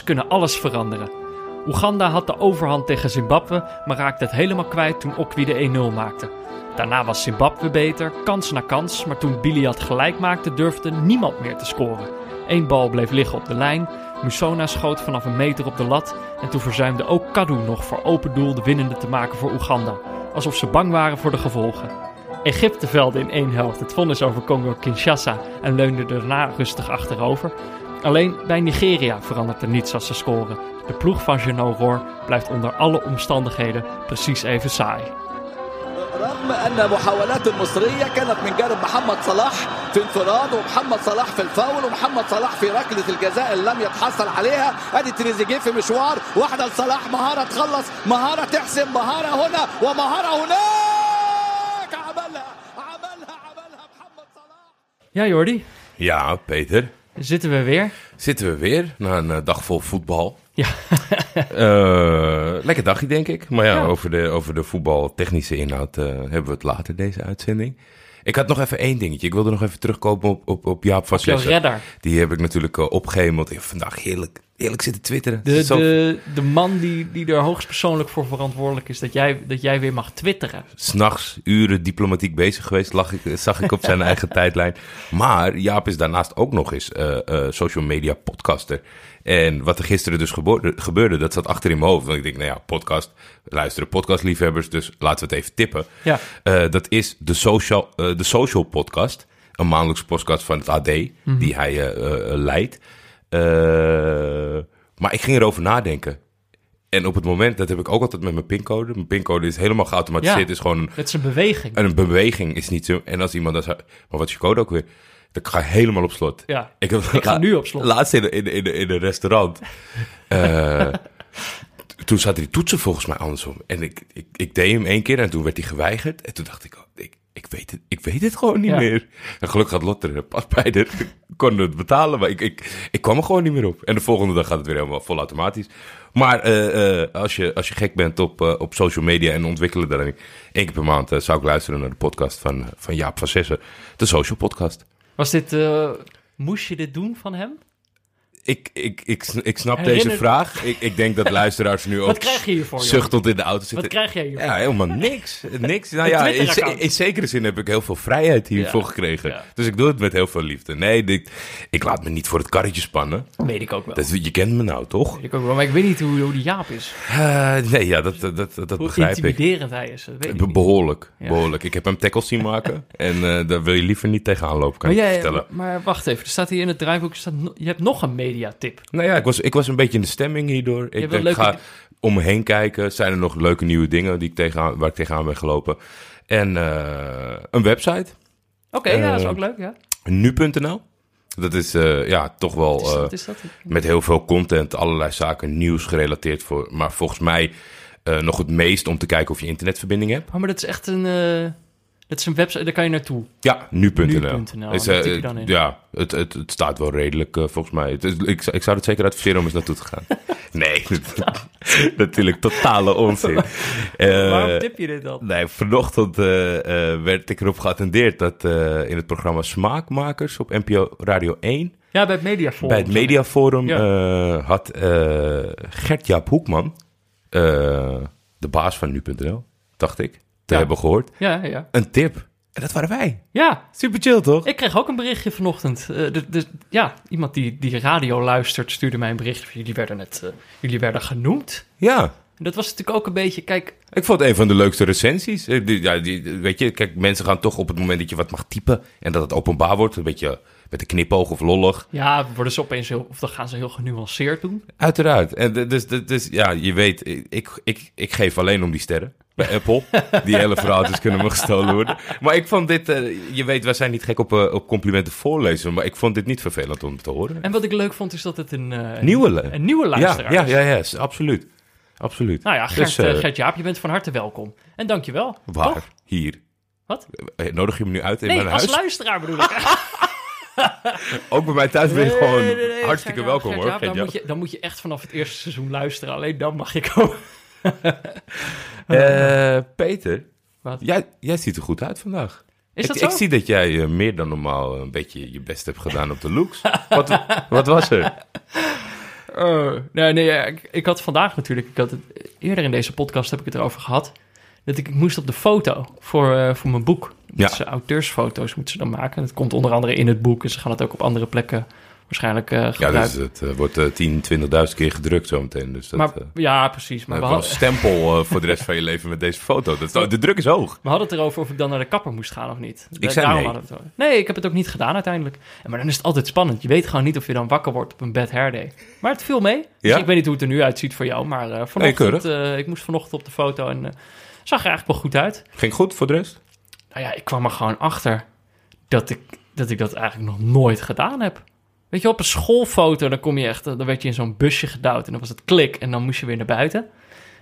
Kunnen alles veranderen. Oeganda had de overhand tegen Zimbabwe, maar raakte het helemaal kwijt toen Okwi de 1-0 maakte. Daarna was Zimbabwe beter, kans na kans, maar toen Biliat gelijk maakte durfde niemand meer te scoren. Eén bal bleef liggen op de lijn, Musona schoot vanaf een meter op de lat en toen verzuimde ook Kadu nog voor open doel de winnende te maken voor Oeganda. Alsof ze bang waren voor de gevolgen. Egypte velde in één helft het vonnis over Congo-Kinshasa en leunde daarna rustig achterover. Alleen bij Nigeria verandert er niets als ze scoren. De ploeg van Geno Roor blijft onder alle omstandigheden precies even saai. رغم ان محاولات المصريه كانت من جانب محمد صلاح في انفراد ومحمد صلاح في الفاول ومحمد صلاح في ركله الجزاء اللي لم يتحصل عليها ادي تريزيجيه في مشوار واحده لصلاح مهاره تخلص مهاره تحسم مهاره هنا ومهاره هناك عملها عملها عملها محمد صلاح Ja, Jordi, Ja, Peter. zitten we weer. Zitten we weer na een eh, dag vol voetbal. Ja, Eh, lekker dagje, denk ik. Maar ja, Ja. over de, over de voetbaltechnische inhoud eh, hebben we het later deze uitzending. Ik had nog even één dingetje. Ik wilde nog even terugkomen op, op, op Jaap van jouw redder. Die heb ik natuurlijk eh, opgehemeld. Ik heb vandaag heerlijk, heerlijk zitten twitteren. De, Zo- de, de man die, die er hoogstpersoonlijk voor verantwoordelijk is dat jij, dat jij weer mag twitteren. s'nachts uren diplomatiek bezig geweest, lag ik, zag ik op zijn eigen tijdlijn. Maar Jaap is daarnaast ook nog eens eh, eh, social media podcaster. En wat er gisteren dus gebeurde, gebeurde, dat zat achter in mijn hoofd. Want ik denk, nou ja, podcast, luisteren podcastliefhebbers, dus laten we het even tippen. Ja. Eh, dat is de social, de social podcast, een maandelijks podcast van het AD, die hij leidt. Eh, maar ik ging erover nadenken. En op het moment, dat heb ik ook altijd met mijn pincode. Mijn pincode is helemaal geautomatiseerd. Ja. is gewoon Het is een beweging. en een beweging is niet zo. En als iemand dan maar wat is je code ook weer? Dan ga ik helemaal op slot. Ja. Ik, heb, Ik ga nu op slot. Laatst in, in, in, in een restaurant. eh, toen zaten die toetsen volgens mij andersom. En ik, ik, ik deed hem één keer en toen werd hij geweigerd. En toen dacht ik, oh, ik, ik, weet, het, ik weet het gewoon niet Ja. meer. En gelukkig had Lotte er pas bij. De, kon het betalen, maar ik, ik, ik kwam er gewoon niet meer op. En de volgende dag gaat het weer helemaal vol automatisch. Maar eh, eh, als, je, als je gek bent op, eh, op social media en ontwikkelen daarin... één keer per maand zou ik luisteren naar de podcast van, van Jaap van Zessen. De Social Podcast. Was dit, moest je dit doen van hem? Ik, ik, ik, ik snap Herinner- deze vraag. Ik, ik denk dat luisteraars nu ook Wat krijg je hiervoor, joh? zuchtend in de auto Wat zitten. krijg jij hiervoor? Ja, helemaal niks. Niks. Nou ja, in, in zekere zin heb ik heel veel vrijheid hiervoor Ja, gekregen. ja. Dus ik doe het met heel veel liefde. Nee, dit, ik laat me niet voor het karretje spannen. Weet ik ook wel. Dat, je kent me nou, toch? Weet ik ook wel, maar ik weet niet hoe, hoe die Jaap is. Eh, nee, ja, dat, dat, dat, dat Hoe begrijp ik. intimiderend hij is, dat weet ik Be- niet. Behoorlijk, behoorlijk. Ik heb hem tackles zien maken. en eh, daar wil je liever niet tegenaan lopen, kan Maar, ik je jij, vertellen. maar wacht even, er staat hier in het draaiboek, staat je hebt nog een mediatip. Nou ja, ik was, ik was een beetje in de stemming hierdoor. Ik denk, ga om me heen kijken. Zijn er nog leuke nieuwe dingen die ik tegenaan, waar ik tegenaan ben gelopen? En eh, een website, Oké, ja, dat is Eh, ook leuk, ja. nu.nl. Dat is eh, ja, toch wel is, wat is dat? met heel veel content, allerlei zaken, nieuws gerelateerd voor. Maar volgens mij nog het meest om te kijken of je internetverbinding hebt. Oh, maar dat is echt een, eh, dat is een website, daar kan je naartoe. Ja, nu.nl. Is, eh. Ja, het, het, het staat wel redelijk eh, volgens mij. Het is- ik, ik zou het zeker adviseren om eens naartoe te gaan. nee, natuurlijk totale onzin. Eh, Waarom tip je dit dan? Nee, vanochtend eh, eh, werd ik erop geattendeerd dat eh, in het programma Smaakmakers op NPO Radio 1... Ja, bij het Mediaforum. bij het Mediaforum Ja. eh, had eh Gert-Jaap Hoekman, eh, de baas van nu.nl, dacht ik, te Ja. hebben gehoord, Ja, ja. een tip. En dat waren wij. Ja, Super chill, toch? ik kreeg ook een berichtje vanochtend. Eh, de, de, ja, iemand die, die radio luistert stuurde mij een bericht. Jullie werden, het, eh, jullie werden genoemd. Ja. En dat was natuurlijk ook een beetje, kijk, Ik vond het een van de leukste recensies. Eh, Ja, die, weet je, kijk, mensen gaan toch op het moment dat je wat mag typen en dat het openbaar wordt, een beetje met een knipoog of lollig. ja, worden ze opeens heel, of dan gaan ze heel genuanceerd doen. Uiteraard. En dus, dus, dus ja, je weet, ik, ik, ik geef alleen om die sterren bij Apple. Die hele verhaaltjes kunnen me gestolen worden. Maar ik vond dit, eh, je weet, wij zijn niet gek op, eh, op complimenten voorlezen, maar ik vond dit niet vervelend om te horen. En wat ik leuk vond is dat het een, Nieuwe, een nieuwe ja, luisteraar ja, is. ja, ja, is- absoluut. Absoluut. Nou ja, Gert, Dus, eh, eh, Gert-Jaap, je bent van harte welkom. En dankjewel. Waar? Toch? Hier. Wat? Eh, Nodig je me nu uit in Nee, mijn als huis? luisteraar bedoel ik. Ook bij mij thuis ben je gewoon Nee, nee, nee, hartstikke welkom hoor. Dan, moet je, dan moet je echt vanaf het eerste seizoen luisteren. Alleen dan mag je komen. Peter, Wat? jij, jij ziet er goed uit vandaag. Is ik, dat ik zo? zie dat jij meer dan normaal een beetje je best hebt gedaan op de looks. wat, wat was er? Eh, nee, nee, ja, ik, ik had vandaag natuurlijk, ik had het, eerder in deze podcast heb ik het erover gehad, dat ik, ik moest op de foto voor, eh, voor mijn boek. Ja. Dus, eh, auteursfoto's moeten ze dan maken. Dat komt onder andere in het boek en ze gaan het ook op andere plekken waarschijnlijk eh Ja, gebruiken. dus het eh, wordt eh 10, 20.000 keer gedrukt zometeen. Dus dat, maar, eh, ja, precies. Maar we, wel een stempel eh, voor de rest van je leven met deze foto. Dat, de druk is hoog. we hadden het erover of ik dan naar de kapper moest gaan of niet. Ik zei nee. hadden we het. Nee, ik heb het ook niet gedaan uiteindelijk. Maar dan is het altijd spannend. Je weet gewoon niet of je dan wakker wordt op een bad hair day. Maar het viel mee. Dus Ja? ik weet niet hoe het er nu uitziet voor jou. Maar eh, vanochtend, eh, ik moest vanochtend op de foto en eh, zag er eigenlijk wel goed uit. Ging goed voor de rest? Nou ja, ik kwam er gewoon achter dat ik dat, ik dat eigenlijk nog nooit gedaan heb. Weet je, op een schoolfoto, dan kom je echt, dan werd je in zo'n busje gedouwd en dan was het klik en dan moest je weer naar buiten.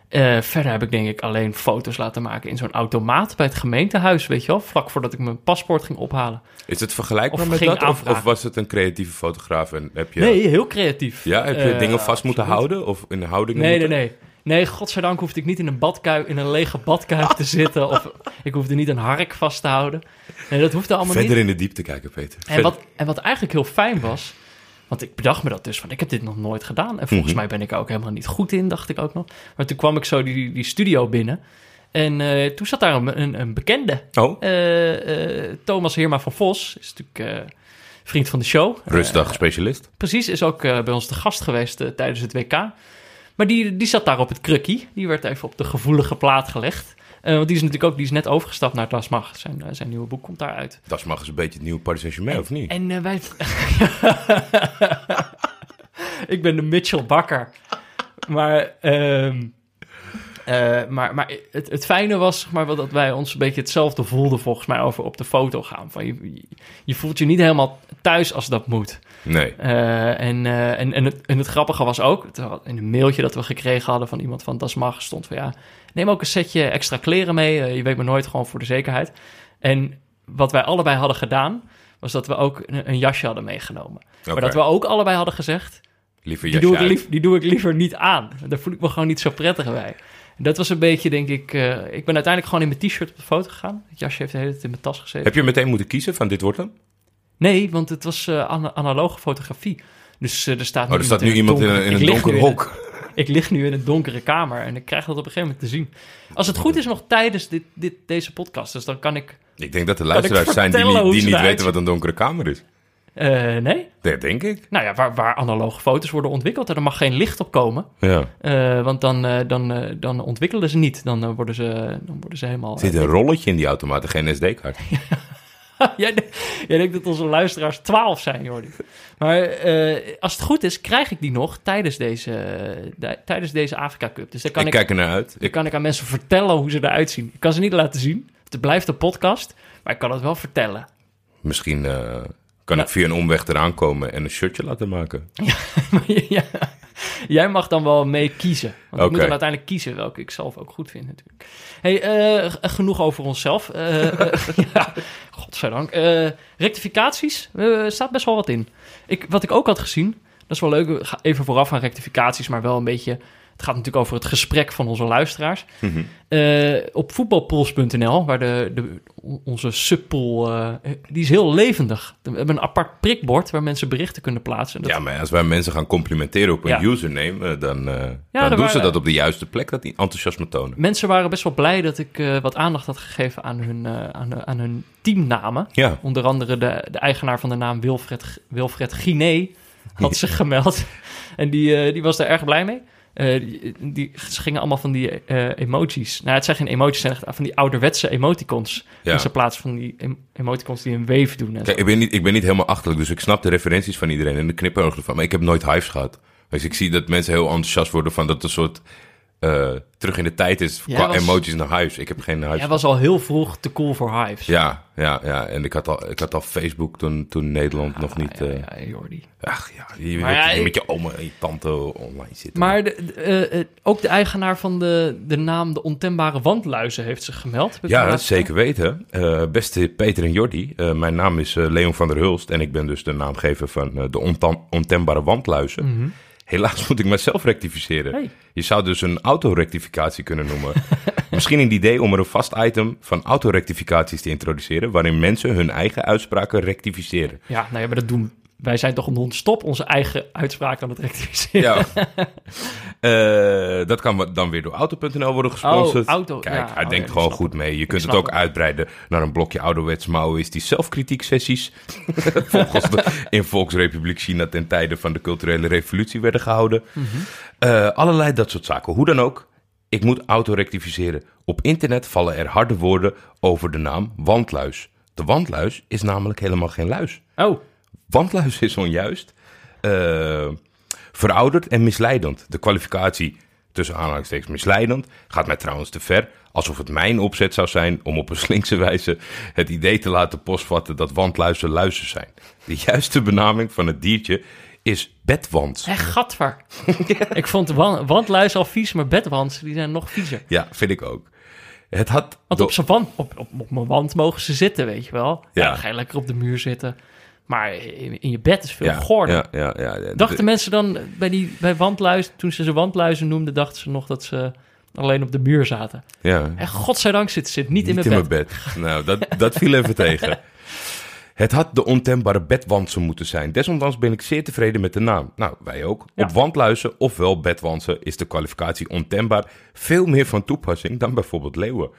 Eh, verder heb ik denk ik alleen foto's laten maken in zo'n automaat bij het gemeentehuis, weet je wel, vlak voordat ik mijn paspoort ging ophalen. Is het vergelijkbaar Of met dat? Of, was het een creatieve fotograaf en heb je... Nee, heel creatief. Ja, heb je Eh, dingen vast moeten houden? Of in houding Nee, nee, moeten? nee. Nee, godzijdank hoefde ik niet in een, badkuip, in een lege badkuip te zitten. Of ik hoefde niet een hark vast te houden. Nee, dat hoefde allemaal Verder niet. in de diepte kijken, Peter. En Verder. wat, en wat eigenlijk heel fijn was... Want ik bedacht me dat dus van, ik heb dit nog nooit gedaan. En volgens Mhm. mij ben ik er ook helemaal niet goed in, dacht ik ook nog. Maar toen kwam ik zo die, die studio binnen. En eh, toen zat daar een, een, een bekende. Oh, Eh, eh, Thomas Heerma van Vos is natuurlijk vriend van de show. rustdag specialist. Precies, is ook bij ons te gast geweest tijdens het WK. Maar die, die zat daar op het krukkie. Die werd even op de gevoelige plaat gelegd. Eh, want die is natuurlijk ook die is net overgestapt naar Das Mag. Zijn, eh, zijn nieuwe boek komt daaruit. Mag eens een beetje het nieuwe Paris Saint-Germain, of niet? En eh, wij... ik ben de Mitchell Bakker. Maar, ehm, eh, maar, maar het, het fijne was zeg maar, wel dat wij ons een beetje hetzelfde voelden volgens mij over op de foto gaan. Van je, je- je voelt je niet helemaal thuis als dat moet. Nee. En, en, en, het, en het grappige was ook, in een mailtje dat we gekregen hadden van iemand van Das Mag stond van ja, neem ook een setje extra kleren mee. Eh, je weet maar nooit gewoon voor de zekerheid. En wat wij allebei hadden gedaan, was dat we ook een, een jasje hadden meegenomen. Maar dat we ook allebei hadden gezegd, Liever die doe, ik lief, die doe ik liever niet aan. Daar voel ik me gewoon niet zo prettig bij. En dat was een beetje, denk ik, eh, ik ben uiteindelijk gewoon in mijn t-shirt op de foto gegaan. Het jasje heeft de hele tijd in mijn tas gezeten. Heb je meteen moeten kiezen van dit wordt hem? Nee, want het was ana- analoge fotografie. Dus er staat nu Oh, er staat nu iemand in een, in een donker hok. Ik lig nu in een donkere kamer en ik krijg dat op een gegeven moment te zien. Als het goed is nog tijdens dit, dit, deze podcast, dus dan kan ik... Ik denk dat er luisteraars zijn die, niet- die niet weten wat een donkere kamer is. eh, nee? Dat denk ik. Nou ja, waar, waar analoge foto's worden ontwikkeld en er mag geen licht op komen. Ja. eh, want dan, eh, dan, dan ontwikkelen ze niet. Dan, worden, ze, dan worden ze helemaal... Er zit een rolletje in die automaat en geen SD-kaart. jij, de- jij denkt dat onze luisteraars 12 zijn, Jordi. Maar eh, als het goed is, krijg ik die nog tijdens deze, de- tijdens deze Afrika Cup. Dus dan kan ik ik, kijk er naar uit. dan Ik, kan ik aan mensen vertellen hoe ze eruit zien. Ik kan ze niet laten zien. Het blijft een podcast, maar ik kan het wel vertellen. misschien eh, kan Nou. ik via een omweg eraan komen en een shirtje laten maken. Maar ja, jij mag dan wel mee kiezen. Want ik moet dan uiteindelijk kiezen welke ik zelf ook goed vind natuurlijk. Hey, eh, genoeg over onszelf. Eh, ja, godzijdank. Rectificaties, er staat best wel wat in. Ik, wat ik ook had gezien, dat is wel leuk, even vooraf aan rectificaties, maar wel een beetje... Het gaat natuurlijk over het gesprek van onze luisteraars. Mhm. Eh, op voetbalpools.nl, waar de, de, onze subpool, eh, die is heel levendig. We hebben een apart prikbord waar mensen berichten kunnen plaatsen. Dat Ja, maar als wij mensen gaan complimenteren op een Ja. username, eh, dan, er dan doen waren- ze dat op de juiste plek, dat die enthousiasme tonen. Mensen waren best wel blij dat ik wat aandacht had gegeven aan hun, aan, aan hun teamnamen. Ja, Onder andere de, de eigenaar van de naam Wilfred, Wilfred Guiné had zich gemeld. En die, die was daar erg blij mee. Eh, die, die, ze gingen allemaal van die eh, emojis. Nou, het zijn geen emojis, het zijn echt van die ouderwetse emoticons. ja. In plaats van die em- emoticons die een wave doen. En Kijk, ik ben, niet, ik ben niet helemaal achterlijk, dus ik snap de referenties van iedereen en de knipogen ervan. Maar ik heb nooit hives gehad. Dus ik zie dat mensen heel enthousiast worden van dat een soort eh, terug in de tijd is qua was- emojis naar hives. Ik heb geen hives. Hij was al heel vroeg te cool voor hives. Ja, ja, ja. En ik had al, ik had al Facebook toen, toen Nederland nog niet... Ja, eh, ja, Jordi. Ach ja, je, Maar met, ja, je ik- met je oma en je tante online zitten. Maar de, de- eh, ook de eigenaar van de, de naam De Ontembare Wandluizen heeft zich gemeld. Ja, laatst- zeker weten. Beste Peter en Jordi, mijn naam is Leon van der Hulst en ik ben dus de naamgever van de ontembare wandluizen. Mhm. Helaas moet ik mezelf rectificeren. Hey. Je zou dus een autorectificatie kunnen noemen. Misschien een idee om er een vast item van autorectificaties te introduceren, waarin mensen hun eigen uitspraken rectificeren. Ja, nou ja, maar dat doen wij zijn toch non-stop onze eigen uitspraak aan het rectificeren. Ja. Eh, dat kan dan weer door Auto.nl worden gesponsord. Oh, auto, Kijk, ja, hij oh, denkt ja, gewoon goed mee. Je kunt het ook het. uitbreiden naar een blokje ouderwets Maoïstisch zelfkritiek sessies. Volgens de in Volksrepubliek China ten tijde van de culturele revolutie werden gehouden. Eh, allerlei dat soort zaken. Hoe dan ook, ik moet autorectificeren. Op internet vallen er harde woorden over de naam wandluis. De wandluis is namelijk helemaal geen luis. Oh, Wandluis is onjuist. eh, verouderd en misleidend. De kwalificatie tussen aanhalingstekens misleidend gaat mij trouwens te ver. Alsof het mijn opzet zou zijn om op een slinkse wijze het idee te laten postvatten dat wandluizen luizen zijn. De juiste benaming van het diertje is bedwans. echt gatver. Ik vond wan- wandluis al vies, maar bedwans, die zijn nog viezer. Ja, vind ik ook. Het had. Want op, zijn wand, op, op, op mijn wand mogen ze zitten, weet je wel. Ja. Ja. dan ga je lekker op de muur zitten. Maar in, in je bed is veel ja. Ja, ja, ja, ja. Dachten mensen dan bij, die, bij wandluizen, toen ze ze wandluizen noemden, dachten ze nog dat ze alleen op de muur zaten. ja. En godzijdank zit ze niet, in Niet mijn bed. Nou, dat, dat viel even tegen. Het had de ontembare bedwansen moeten zijn. Desondanks ben ik zeer tevreden met de naam. Nou, wij ook. Ja. Op wandluizen ofwel bedwansen is de kwalificatie ontembaar veel meer van toepassing dan bijvoorbeeld leeuwen.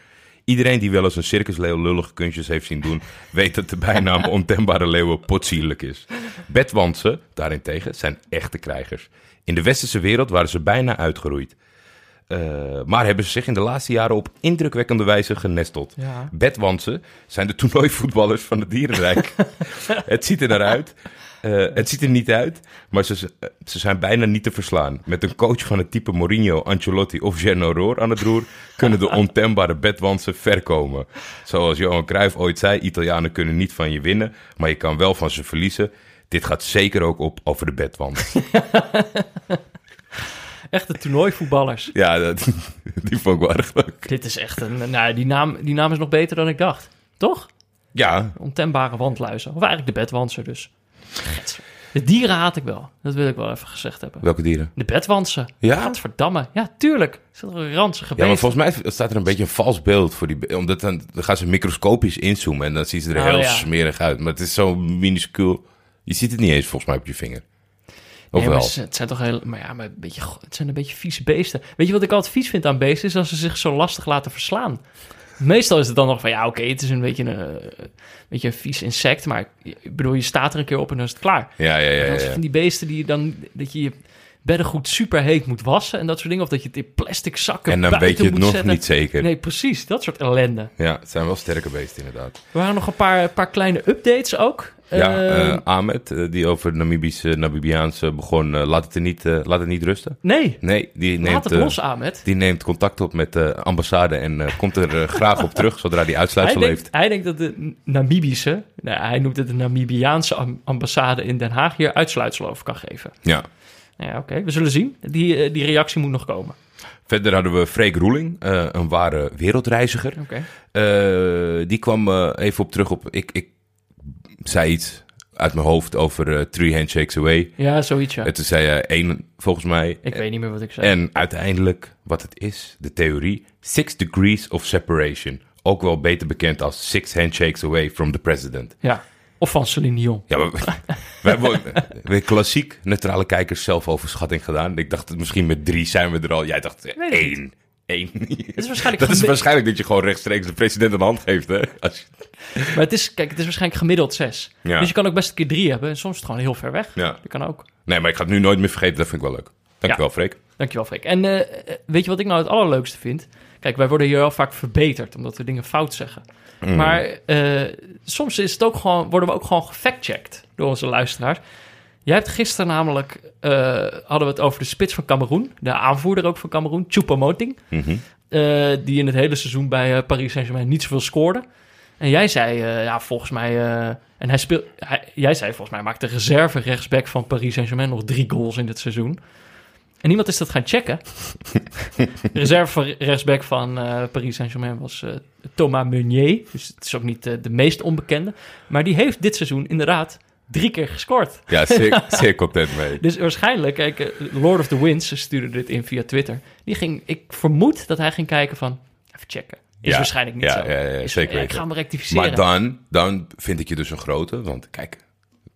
Iedereen die wel eens een circusleeuw lullige kunstjes heeft zien doen, weet dat de bijnaam ontembare leeuwen potsierlijk is. Bedwansen, daarentegen, zijn echte krijgers. In de westerse wereld waren ze bijna uitgeroeid. Eh, maar hebben ze zich in de laatste jaren op indrukwekkende wijze genesteld. Ja. Bedwansen zijn de toernooivoetballers van het dierenrijk. het ziet er naar uit. Eh, het ziet er niet uit, maar ze, ze zijn bijna niet te verslaan. Met een coach van het type Mourinho, Ancelotti of Geno Roor aan het roer... kunnen de ontembare bedwansen ver komen. Zoals Johan Cruijff ooit zei, Italianen kunnen niet van je winnen... maar je kan wel van ze verliezen. Dit gaat zeker ook op over de bedwans. Echte toernooivoetballers. ja, dat, die vond ik wel erg leuk. Dit is echt een... Nou, die naam, die naam is nog beter dan ik dacht. Toch? Ja, Ontembare wandluizen. Of eigenlijk de bedwanser dus. De dieren haat ik wel. Dat wil ik wel even gezegd hebben. welke dieren? De bedwansen. Ja? Gadverdamme. Ja, tuurlijk. Is dat een ranzige Ja, maar beest? volgens mij staat er een beetje een vals beeld voor die... Omdat dan, dan gaan ze microscopisch inzoomen en dan zien ze er Oh, heel ja. smerig uit. Maar het is zo minuscuul. Je ziet het niet eens volgens mij op je vinger. Of Nee, maar wel? ze- het zijn toch heel... Maar ja, maar een beetje, het zijn een beetje vieze beesten. Weet je wat ik altijd vies vind aan beesten? Is als ze zich zo lastig laten verslaan. Meestal is het dan nog van... Ja, oké, het is een beetje een, eh, beetje een vies insect. Maar ik bedoel, je staat er een keer op en dan is het klaar. Ja, ja, ja. Van die beesten die je dan... Dat je je beddengoed super heet moet wassen en dat soort dingen. Of dat je het in plastic zakken En dan weet je het nog zetten. niet zeker. Nee, precies. Dat soort ellende. Ja, het zijn wel sterke beesten inderdaad. Er waren nog een paar, paar kleine updates ook. Ja, eh, Ahmed, eh, die over Namibisch, eh, Namibiaans eh, begon, eh, laat, het er niet, laat het niet rusten. nee, Nee, die laat neemt, het los, Ahmed. die neemt contact op met de ambassade en komt er graag op terug zodra die Hij uitsluitsel heeft. denkt, hij denkt dat de Namibische, nou, hij noemt het de Namibiaanse am- ambassade in Den Haag, hier uitsluitsel over kan geven. Ja. Ja, oké, we zullen zien. Die, die reactie moet nog komen. Verder hadden we Freek Roeling, een ware wereldreiziger. Oké. Eh, die kwam even op terug op. Ik, ik zei iets uit mijn hoofd over eh, Three Handshakes Away. Ja, zoiets, ja. En toen zei één, volgens mij. Ik weet niet meer wat ik zei. En uiteindelijk, wat het is, de theorie: Six Degrees of Separation. Ook wel beter bekend als Six Handshakes Away from the President. Ja, of van Celine Dion. Ja, maar we hebben weer klassiek neutrale kijkers zelfoverschatting gedaan. Ik dacht, misschien met drie zijn we er al. Jij dacht, eh, het één. Het is waarschijnlijk, Dat is waarschijnlijk dat je gewoon rechtstreeks de president een hand geeft, hè? Als je- maar het is, kijk, het is waarschijnlijk gemiddeld zes. Ja. Dus je kan ook best een keer drie hebben. En soms is het gewoon heel ver weg. Ja. Dat kan ook. Nee, maar ik ga het nu nooit meer vergeten. Dat vind ik wel leuk. Dankjewel, Freek. Dankjewel, Freek. En eh, weet je wat ik nou het allerleukste vind? Kijk, wij worden hier wel vaak verbeterd, omdat we dingen fout zeggen. Mm. Maar eh, soms is het ook gewoon, worden we ook gewoon gefactcheckt door onze luisteraars. Jij hebt gisteren namelijk, eh, hadden we het over de spits van Cameroen. De aanvoerder ook van Cameroen, Choupo-Moting. Mhm. eh, die in het hele seizoen bij eh, Paris Saint-Germain niet zoveel scoorde. En jij zei, ja, volgens mij... en hij speelt, jij zei, volgens mij maakt de reserve rechtsback van Paris Saint-Germain nog drie goals in dit seizoen. En iemand is dat gaan checken. de reserve rechtsback van Paris Saint-Germain was Thomas Meunier. Dus het is ook niet de meest onbekende. Maar die heeft dit seizoen inderdaad drie keer gescoord. Ja, zeer, zeer content mee. Dus waarschijnlijk, kijk, eh, Lord of the Winds stuurde dit in via Twitter. Die ging, ik vermoed dat hij ging kijken van, even checken. Is Ja, waarschijnlijk niet ja, zo. ja, ja, Is- zeker Ik weten. ga hem rectificeren. Maar dan, dan vind ik je dus een grote. Want kijk,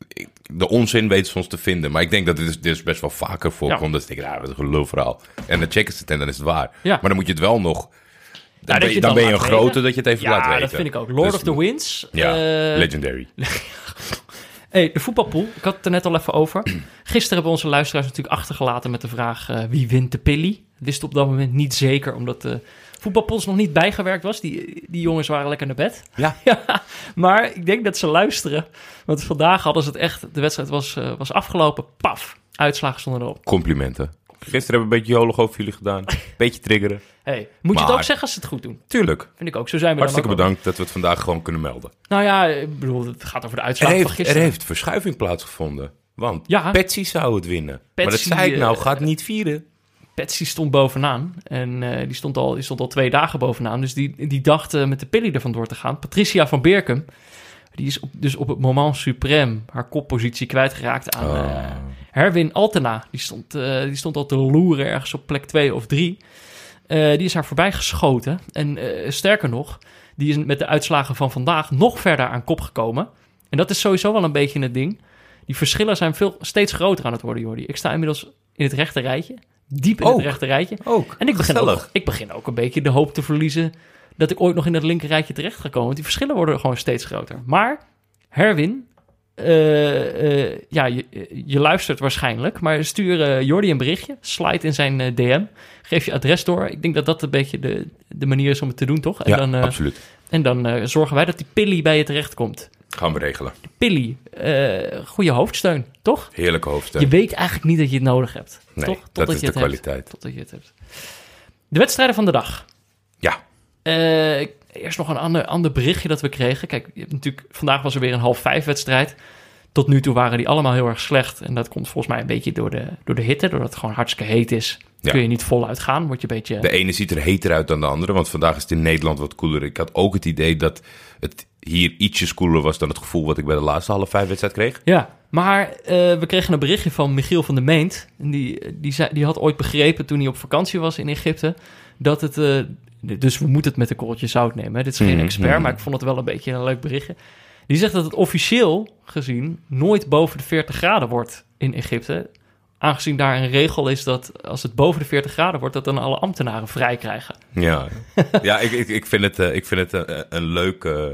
ik- de onzin weten ze ons te vinden. Maar ik denk dat dit, is, dit is best wel vaker voorkomt. Dat ik denk, nou, dat is een gelulverhaal. En dan checken ze het en dan is het waar. Ja. Maar dan moet je het wel nog... Dan, ben, je dan dan ben je een grote dat je het even Ja, laat weten. dat vind ik ook. Lord Dus- of the Winds. Ja, eh, legendary. Hey, de voetbalpool. Ik had het er net al even over. Gisteren hebben onze luisteraars natuurlijk achtergelaten met de vraag eh, wie wint de Pilly. Wist op dat moment niet zeker, omdat de voetbalpools nog niet bijgewerkt was. Die, die jongens waren lekker naar bed. Ja. ja, maar ik denk dat ze luisteren. Want vandaag hadden ze het echt, de wedstrijd was, eh, was afgelopen. Paf, uitslagen stonden erop. Complimenten. Gisteren hebben we een beetje jolig over jullie gedaan. Beetje triggeren. Hey, moet je het ook zeggen als ze het goed doen? Tuurlijk. Vind ik ook. Zo zijn we Hartstikke dan ook. bedankt dat we het vandaag gewoon kunnen melden. Nou ja, ik bedoel, het gaat over de Er uitslag van heeft, er gisteren. heeft verschuiving plaatsgevonden. Want Ja. Patsy zou het winnen. maar dat zei ik nou, eh, gaat niet vieren. Patsy stond bovenaan. En eh, die, stond al, die stond al twee dagen bovenaan. Dus die, die dacht eh, met de pilly er vandoor te gaan. Patricia van Beerkum. Die is op, dus op het moment suprem haar koppositie kwijtgeraakt aan Oh. Herwin Altena. Die stond, eh, die stond al te loeren ergens op plek 2 of 3. die is haar voorbij geschoten. En eh, sterker nog, die is met de uitslagen van vandaag nog verder aan kop gekomen. En dat is sowieso wel een beetje het ding. Die verschillen zijn veel, steeds groter aan het worden, Jordi. Ik sta inmiddels in het rechte rijtje. Diep in Ook. het rechte rijtje. Ook. En ik begin, Gezellig. ook, ik begin ook een beetje de hoop te verliezen dat ik ooit nog in het linker rijtje terecht ga komen. Want die verschillen worden gewoon steeds groter. Maar, Herwin, eh, ja, je, je luistert waarschijnlijk, maar stuur eh, Jordi een berichtje. Slide in zijn DM. Geef je adres door. Ik denk dat dat een beetje de, de manier is om het te doen, toch? En Ja, dan, absoluut. en dan zorgen wij dat die pilly bij je terecht komt. Gaan we regelen. Pilly, eh goede hoofdsteun, toch? Heerlijke hoofdstuk. Je weet eigenlijk niet dat je het nodig hebt. nee, toch? dat is je de het hebt. kwaliteit. Totdat je het hebt. De wedstrijden van de dag. Ja, Eh, eerst nog een ander, ander berichtje dat we kregen. Kijk, je hebt natuurlijk, vandaag was er weer een half vijf wedstrijd. Tot nu toe waren die allemaal heel erg slecht. En dat komt volgens mij een beetje door de, door de hitte. Doordat het gewoon hartstikke heet is. Ja. Kun je niet voluit gaan. Word je een beetje... de ene ziet er heter uit dan de andere. Want vandaag is het in Nederland wat koeler. Ik had ook het idee dat het hier ietsjes koeler was dan het gevoel wat ik bij de laatste half vijf wedstrijd kreeg. Ja, maar eh, we kregen een berichtje van Michiel van der Meent. En die, die, zei, die had ooit begrepen toen hij op vakantie was in Egypte... dat het... eh, dus we moeten het met een korreltje zout nemen. hè. Dit is geen Mhm, expert, mhm. maar ik vond het wel een beetje een leuk berichtje. Die zegt dat het officieel gezien nooit boven de 40 graden wordt in Egypte. Aangezien daar een regel is dat als het boven de 40 graden wordt... dat dan alle ambtenaren vrij krijgen. Ja, ja ik, ik, ik vind het, eh, ik vind het een, een leuk... eh,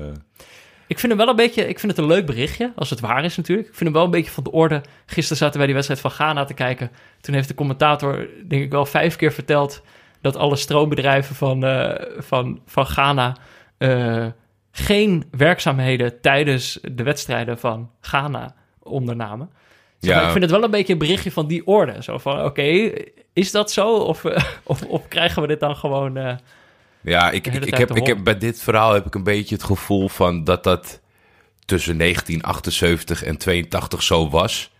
Ik vind hem wel een beetje, ik vind het een leuk berichtje, als het waar is natuurlijk. Ik vind hem wel een beetje van de orde. Gisteren zaten wij die wedstrijd van Ghana te kijken. Toen heeft de commentator, denk ik wel, vijf keer verteld dat alle stroombedrijven van, eh, van, van Ghana eh, geen werkzaamheden tijdens de wedstrijden van Ghana ondernamen. Zeg maar, Ja. Ik vind het wel een beetje een berichtje van die orde. Zo van, oké, is dat zo? Of, eh, of, of krijgen we dit dan gewoon... Ja, ik, ik, ik, heb, ik heb, bij dit verhaal heb ik een beetje het gevoel van dat dat tussen 1978 en 82 zo was.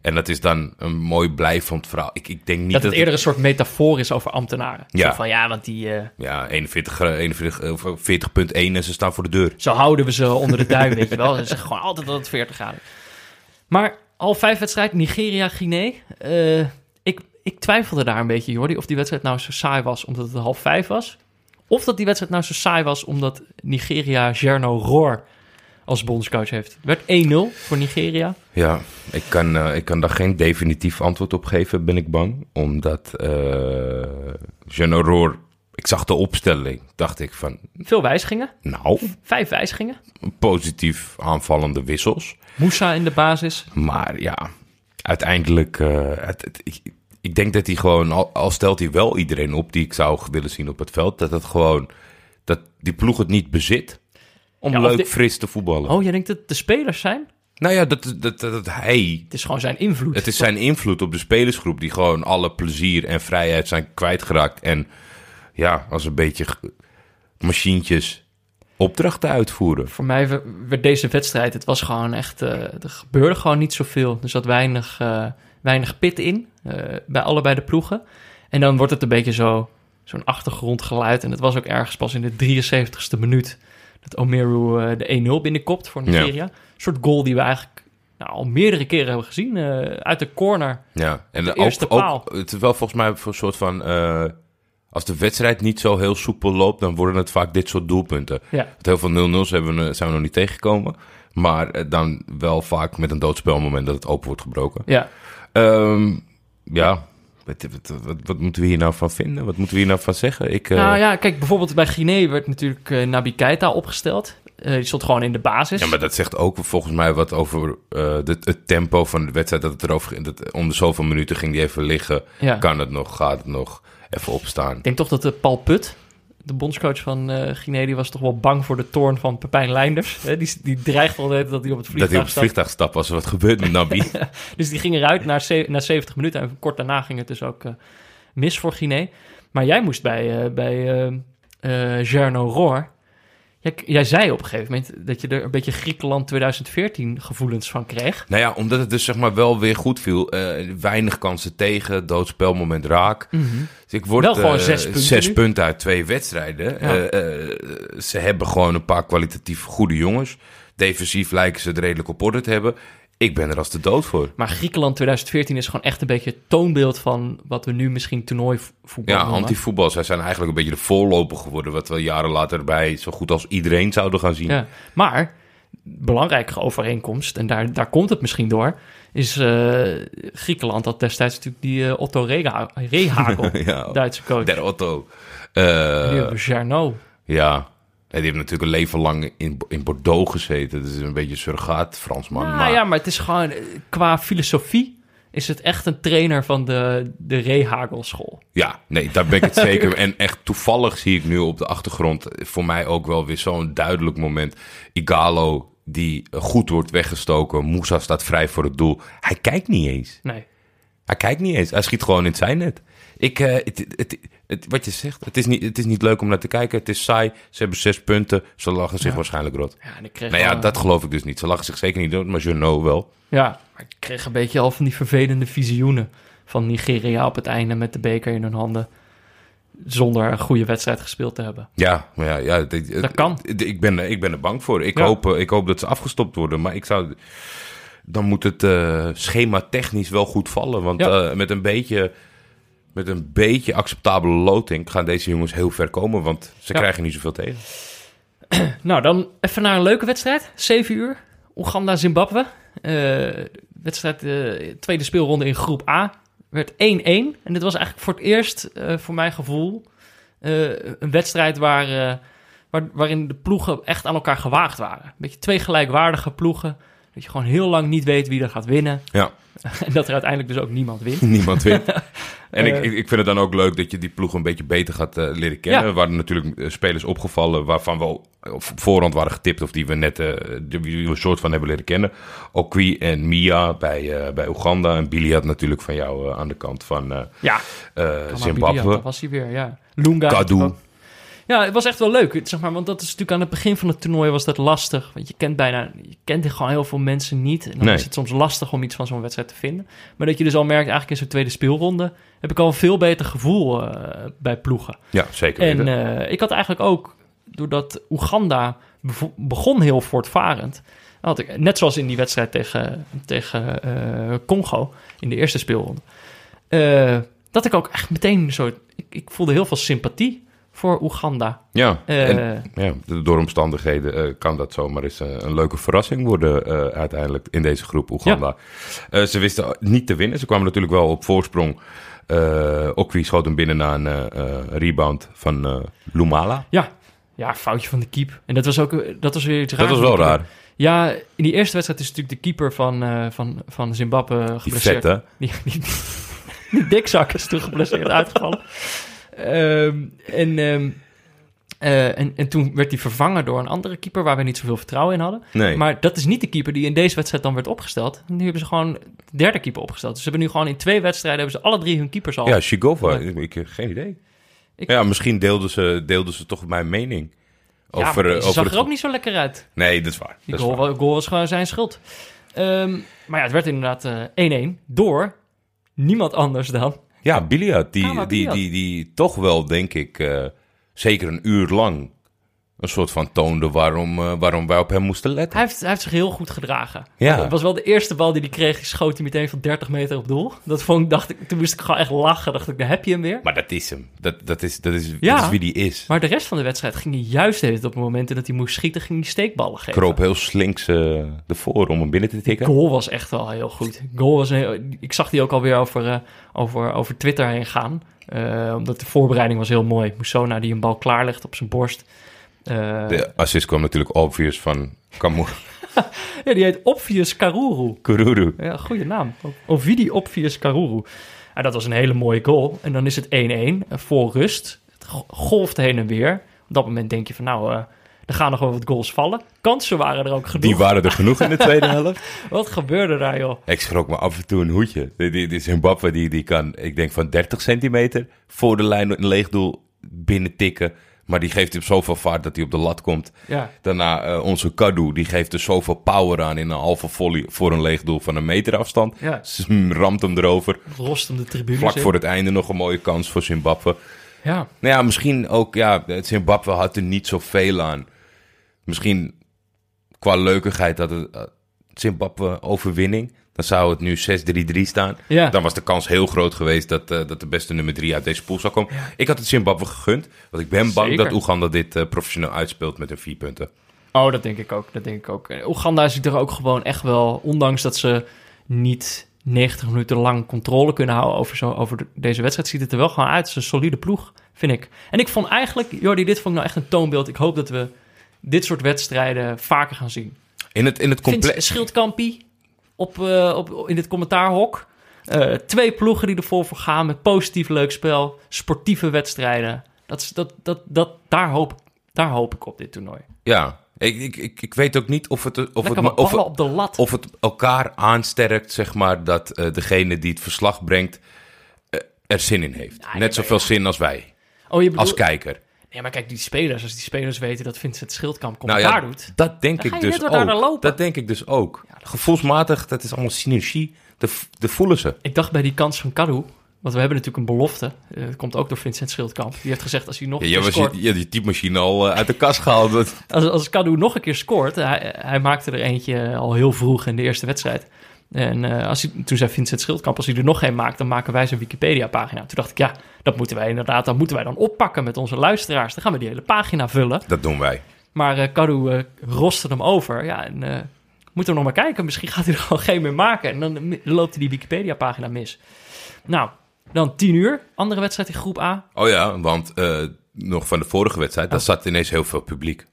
En dat is dan een mooi blijvend verhaal. Ik, ik denk niet dat dat, het eerder een soort metafoor is over ambtenaren. Ja. Zo van, ja, want die... eh, Ja, 41, gra- 41, eh, 40.1 en ze staan voor de deur. Zo houden we ze onder de duim, weet je wel. Ze zeggen gewoon altijd dat het 40 graden. Maar al vijf wedstrijd, Nigeria, Guinea. Eh, ik, ik twijfelde daar een beetje, Jordi, of die wedstrijd nou zo saai was omdat het half vijf was. Of dat die wedstrijd nou zo saai was omdat Nigeria Jerno Roor als bondscoach heeft. Het werd 1-0 voor Nigeria. Ja, ik kan, eh, ik kan daar geen definitief antwoord op geven, ben ik bang. Omdat eh Jean ik zag de opstelling, dacht ik van, Veel wijzigingen, nou, vijf wijzigingen. positief aanvallende wissels. Moussa in de basis. Maar ja, uiteindelijk, eh, het, het- ik, ik denk dat hij gewoon, al, al stelt hij wel iedereen op die ik zou willen zien op het veld, dat het gewoon, dat die ploeg het niet bezit om Ja, leuk de- fris te voetballen. Oh, jij denkt dat de spelers zijn? Nou ja, dat, dat, dat, dat hij Het is gewoon zijn invloed. Het is zijn invloed op de spelersgroep die gewoon alle plezier en vrijheid zijn kwijtgeraakt. En ja, als een beetje machientjes opdrachten uitvoeren. Voor mij we- werd deze wedstrijd, het was gewoon echt, eh, er gebeurde gewoon niet zoveel. Er zat weinig, eh, weinig pit in, eh, bij allebei de ploegen. En dan wordt het een beetje zo, zo'n achtergrondgeluid. En het was ook ergens pas in de 73ste minuut dat Omeru eh, de 1-0 binnenkopt voor Nigeria. Een soort goal die we eigenlijk nou, al meerdere keren hebben gezien. eh, uit de corner. Ja, en De eerste ook- paal. het is wel volgens mij voor een soort van eh, als de wedstrijd niet zo heel soepel loopt, dan worden het vaak dit soort doelpunten. Ja. Want heel veel 0-0's hebben we, zijn we nog niet tegengekomen. Maar dan wel vaak met een doodspelmoment dat het open wordt gebroken. Ja. Ehm, ja, wat, wat, wat, wat moeten we hier nou van vinden? Wat moeten we hier nou van zeggen? Ik, eh, Nou ja, kijk, bijvoorbeeld bij Guinea werd natuurlijk eh, Naby Keita opgesteld. Eh, die stond gewoon in de basis. Ja, maar dat zegt ook volgens mij wat over de, het tempo van de wedstrijd. Dat het erover ging. Dat om de zoveel minuten ging die even liggen. Ja. Kan het nog? Gaat het nog? Even opstaan. Ik denk toch dat de Paul Put, de bondscoach van eh Guinea, die was toch wel bang voor de toorn van Pepijn Leinders. Hè, die, die dreigt al dat hij op het Dat hij vliegtuig op het stapt. vliegtuig stapt als er wat gebeurt met Nabi. Dus die ging eruit na, ze- na 70 minuten. En kort daarna ging het dus ook eh, mis voor Guinea. Maar jij moest bij, eh bij Jarno Roor. Jij, jij zei op een gegeven moment dat je er een beetje Griekenland 2014 gevoelens van kreeg. nou ja, omdat het dus zeg maar wel weer goed viel. eh, weinig kansen tegen. Doodspelmoment raak. Dus ik word Wel gewoon eh, zes punten zes punten uit twee wedstrijden. Ja. Eh, ze hebben gewoon een paar kwalitatief goede jongens. Defensief lijken ze het redelijk op orde te hebben. Ik ben er als de dood voor. Maar Griekenland 2014 is gewoon echt een beetje het toonbeeld van wat we nu misschien toernooivoetbal Ja, antivoetbal. Zij zijn eigenlijk een beetje de voorloper geworden. Wat we jaren later bij zo goed als iedereen zouden gaan zien. Ja, maar belangrijke overeenkomst, en daar, daar komt het misschien door, is eh, Griekenland had destijds natuurlijk die eh, Otto Reha- Rehagel, Ja, Duitse coach. Der Otto. Die Eh Jarno. ja. Die heeft natuurlijk een leven lang in, in Bordeaux gezeten. Dat is een beetje een surrogaat Fransman. Nou maar ja, maar het is gewoon, eh, qua filosofie is het echt een trainer van de, de Rehagel school. Ja, nee, daar ben ik het zeker. En echt toevallig zie ik nu op de achtergrond voor mij ook wel weer zo'n duidelijk moment. Igalo die goed wordt weggestoken. Moussa staat vrij voor het doel. Hij kijkt niet eens. Nee. Hij kijkt niet eens. Hij schiet gewoon in het zijnet. Ik, eh, het, het, het- wat je zegt, het is, niet, het is niet leuk om naar te kijken. Het is saai. Ze hebben zes punten. Ze lachen zich waarschijnlijk rot. Ja, en ik kreeg Nou ja, dat geloof ik dus niet. Ze lachen zich zeker niet dood, maar Jeannot wel. Ja, maar ik kreeg een beetje al van die vervelende visioenen van Nigeria op het einde met de beker in hun handen. Zonder een goede wedstrijd gespeeld te hebben. Ja, maar ja, ja Dat kan. Ik ben, ik ben er bang voor. Ik, Ja. hoop, eh, ik hoop dat ze afgestopt worden. Maar ik zou, dan moet het eh, schema technisch wel goed vallen. Want Ja. met, een beetje, met een beetje acceptabele loting gaan deze jongens heel ver komen. Want ze Ja. krijgen niet zoveel tegen. Nou, dan even naar een leuke wedstrijd. 7 uur. Oeganda-Zimbabwe. Eh, wedstrijd, eh, tweede speelronde in groep A. Werd 1-1. En dit was eigenlijk voor het eerst, eh, voor mijn gevoel, een wedstrijd waar, waar, waarin de ploegen echt aan elkaar gewaagd waren. Een beetje twee gelijkwaardige ploegen. Dat je gewoon heel lang niet weet wie er gaat winnen. Ja, En dat er uiteindelijk dus ook niemand wint. niemand wint. En ik, Eh. ik, ik vind het dan ook leuk dat je die ploeg een beetje beter gaat eh, leren kennen. Ja. Er waren natuurlijk eh, spelers opgevallen waarvan we op voorhand waren getipt... of die we net we een soort van hebben leren kennen. Okwi en Mia bij, bij Oeganda. En Billy had natuurlijk van jou aan de kant van Ja, Zimbabwe. Dat was hij weer, ja. Lunga. Kadu. Ja, het was echt wel leuk. Zeg maar, want dat is natuurlijk aan het begin van het toernooi was dat lastig. Want je kent bijna, je kent gewoon heel veel mensen niet. En dan Nee. is het soms lastig om iets van zo'n wedstrijd te vinden. Maar dat je dus al merkt, eigenlijk in zo'n tweede speelronde heb ik al een veel beter gevoel eh, bij ploegen. Ja, zeker En eh, ik had eigenlijk ook, doordat Oeganda begon heel voortvarend. Had ik, net zoals in die wedstrijd tegen, tegen eh, Congo in de eerste speelronde. dat ik ook echt meteen zo. Ik, ik voelde heel veel sympathie voor Oeganda. ja, eh, en, ja, door omstandigheden eh, kan dat zomaar eens eh, een leuke verrassing worden uiteindelijk in deze groep Oeganda. Ze wisten niet te winnen. Ze kwamen natuurlijk wel op voorsprong. Eh Okwi schoot hem binnen na een rebound van Lumala. Ja, ja, foutje van de keep. En dat was ook dat was weer iets Dat raars was wel raar. Ja, in die eerste wedstrijd is natuurlijk de keeper van, van, van Zimbabwe Die geblesseerd. Die, die, die dikzak is toen geblesseerd uitgevallen. Ehm, en, ehm, eh, en, en toen werd hij vervangen door een andere keeper waar we niet zoveel vertrouwen in hadden. Nee. Maar dat is niet de keeper die in deze wedstrijd dan werd opgesteld. Nu hebben ze gewoon de derde keeper opgesteld. Dus ze hebben nu gewoon in twee wedstrijden hebben ze alle drie hun keepers al. Ja, Shigova. Ja. Ik, ik heb geen idee. Ik- Ja, misschien deelden ze, deelden ze toch mijn mening. Ja, Over, maar eh, ze over zag er ook niet zo lekker uit. Nee, dat is waar. Die goal, waar. goal was gewoon zijn schuld. Ehm, maar ja, het werd inderdaad eh, 1-1 door niemand anders dan. Ja, Biliat, die, die, die, die toch wel, denk ik, eh, zeker een uur lang een soort van toonde waarom, eh, waarom wij op hem moesten letten. Hij heeft, hij heeft zich heel goed gedragen. Ja. Het was wel de eerste bal die hij kreeg, schoot hij meteen van 30 meter op doel. Dat vond ik, dacht ik, toen moest ik gewoon echt lachen. Dacht ik, daar heb je hem weer. Maar dat is hem. Dat, dat, is, dat, is, Ja. dat is wie die is. Maar de rest van de wedstrijd ging hij juist even op het moment dat hij moest schieten, ging hij steekballen geven. Kroop heel slinks eh ervoor om hem binnen te tikken. Goal was echt wel heel goed. Goal was heel- ik zag die ook alweer over, eh, over, over Twitter heen gaan. Omdat de voorbereiding was heel mooi. Musona die een bal klaarlegt op zijn borst. Eh, De assist kwam natuurlijk obvious van Kamu ja, die heet Obvious Karuru. Kururu. Ja, goede naam. Ovidi Obvious Karuru. En dat was een hele mooie goal. En dan is het 1-1 eh, voor rust. Het go- golft heen en weer. Op dat moment denk je van nou, eh, er gaan nog wel wat goals vallen. Kansen waren er ook genoeg. Die waren er genoeg in de tweede helft. Wat gebeurde daar joh? Ik schrok me af en toe een hoedje. Die, die, die Zimbabwe die, die kan, ik denk van 30 centimeter voor de lijn een leegdoel binnen tikken. Maar die geeft hem zoveel vaart dat hij op de lat komt. Ja, Daarna eh, onze Kadu, die geeft er zoveel power aan in een halve volley voor een leegdoel van een meter afstand. ja. Ramt hem erover. rost om de tribune. Vlak voor het einde nog een mooie kans voor Zimbabwe. Ja, Nou ja, misschien ook, ja, Zimbabwe had er niet zoveel aan. Misschien qua leukigheid dat het eh, Zimbabwe overwinning. Dan zou het nu 6-3-3 staan. Ja. Dan was de kans heel groot geweest dat, eh, dat de beste nummer 3 uit deze pool zou komen. Ik had het Zimbabwe gegund. Want ik ben bang Zeker. dat Oeganda dit eh, professioneel uitspeelt met hun vier punten. Oh, dat denk ik ook. Dat denk ik ook. Oeganda is er ook gewoon echt wel, ondanks dat ze niet 90 minuten lang controle kunnen houden over, zo, over de- deze wedstrijd, ziet het er wel gewoon uit. Het is een solide ploeg, vind ik. En ik vond eigenlijk, Jordi, dit vond ik nou echt een toonbeeld. Ik hoop dat we dit soort wedstrijden vaker gaan zien. In het, in het. Schildkampie op, eh, op, in dit commentaarhok. Eh, twee ploegen die ervoor voor gaan met positief leuk spel, sportieve wedstrijden. Dat, is- dat, dat, dat, daar, hoop, daar hoop ik op dit toernooi. Ja, ik, ik, ik, weet ook niet of het, of het, of, ballen het, op de lat. of het elkaar aansterkt, zeg maar, dat eh, degene die het verslag brengt er zin in heeft. Ja, Net zoveel ja. zin als wij, Oh, je bedoelt... als kijker. Nee, maar kijk, die spelers, als die spelers weten dat Vincent Schildkamp Nou commentaar ja, doet... dat denk Dan ik dus ook. lopen. Dat denk ik dus ook. Ja, dat- Gevoelsmatig, dat is allemaal synergie. De, de voelen ze. Ik dacht bij die kans van Kadu, want we hebben natuurlijk een belofte. Eh, Dat komt ook door Vincent Schildkamp. Die heeft gezegd als hij nog Ja, een keer was scoort... je, ja, die typemachine al eh, uit de kast gehaald. Dat- Als, als Kadu nog een keer scoort, hij, hij maakte er eentje al heel vroeg in de eerste wedstrijd. En eh, als hij, toen zei Vincent Schildkamp, als hij er nog één maakt, dan maken wij zijn Wikipedia-pagina. Toen dacht ik, ja, dat moeten wij inderdaad, dat moeten wij dan oppakken met onze luisteraars. Dan gaan we die hele pagina vullen. Dat doen wij. Maar eh Kadu eh, roste hem over. Ja, en eh moeten we nog maar kijken. Misschien gaat hij er gewoon geen meer maken. En dan loopt hij die Wikipedia-pagina mis. Nou, dan 10 uur. Andere wedstrijd in groep A. Oh ja, want nog van de vorige wedstrijd, daar zat ineens heel veel publiek.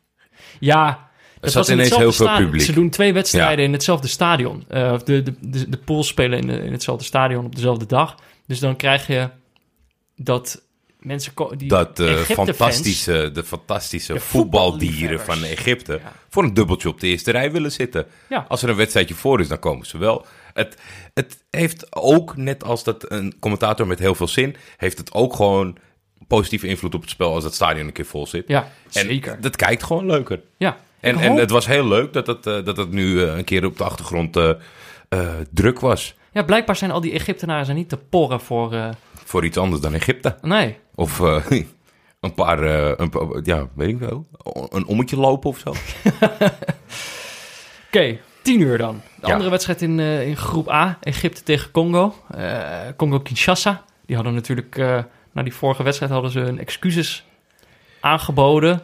Ja, dat zat in ineens heel veel publiek. Ze doen twee wedstrijden in hetzelfde stadion. Of de, de, de, de pools spelen in, in hetzelfde stadion op dezelfde dag. Dus dan krijg je dat mensen... Die Dat eh, fantastische, de fantastische De voetbaldieren van. Egypte Ja. voor een dubbeltje op de eerste rij willen zitten. Ja. Als er een wedstrijdje voor is, dan komen ze wel. Het, het heeft ook, net als dat een commentator met heel veel zin, heeft het ook gewoon positieve invloed op het spel als het stadion een keer vol zit. Ja, En zeker. dat kijkt gewoon leuker. Ja. En, het was heel leuk dat het, eh, dat het nu eh, een keer op de achtergrond eh, druk was. ja, blijkbaar zijn al die Egyptenaren zijn niet te porren voor... Voor iets anders dan Egypte. nee, Of een paar, een, ja, weet ik wel, een ommetje lopen of zo. Oké, 10 uur dan. De Ja. andere wedstrijd in, in groep A, Egypte tegen Congo. Congo-Kinshasa. Die hadden natuurlijk, na die vorige wedstrijd hadden ze hun excuses aangeboden.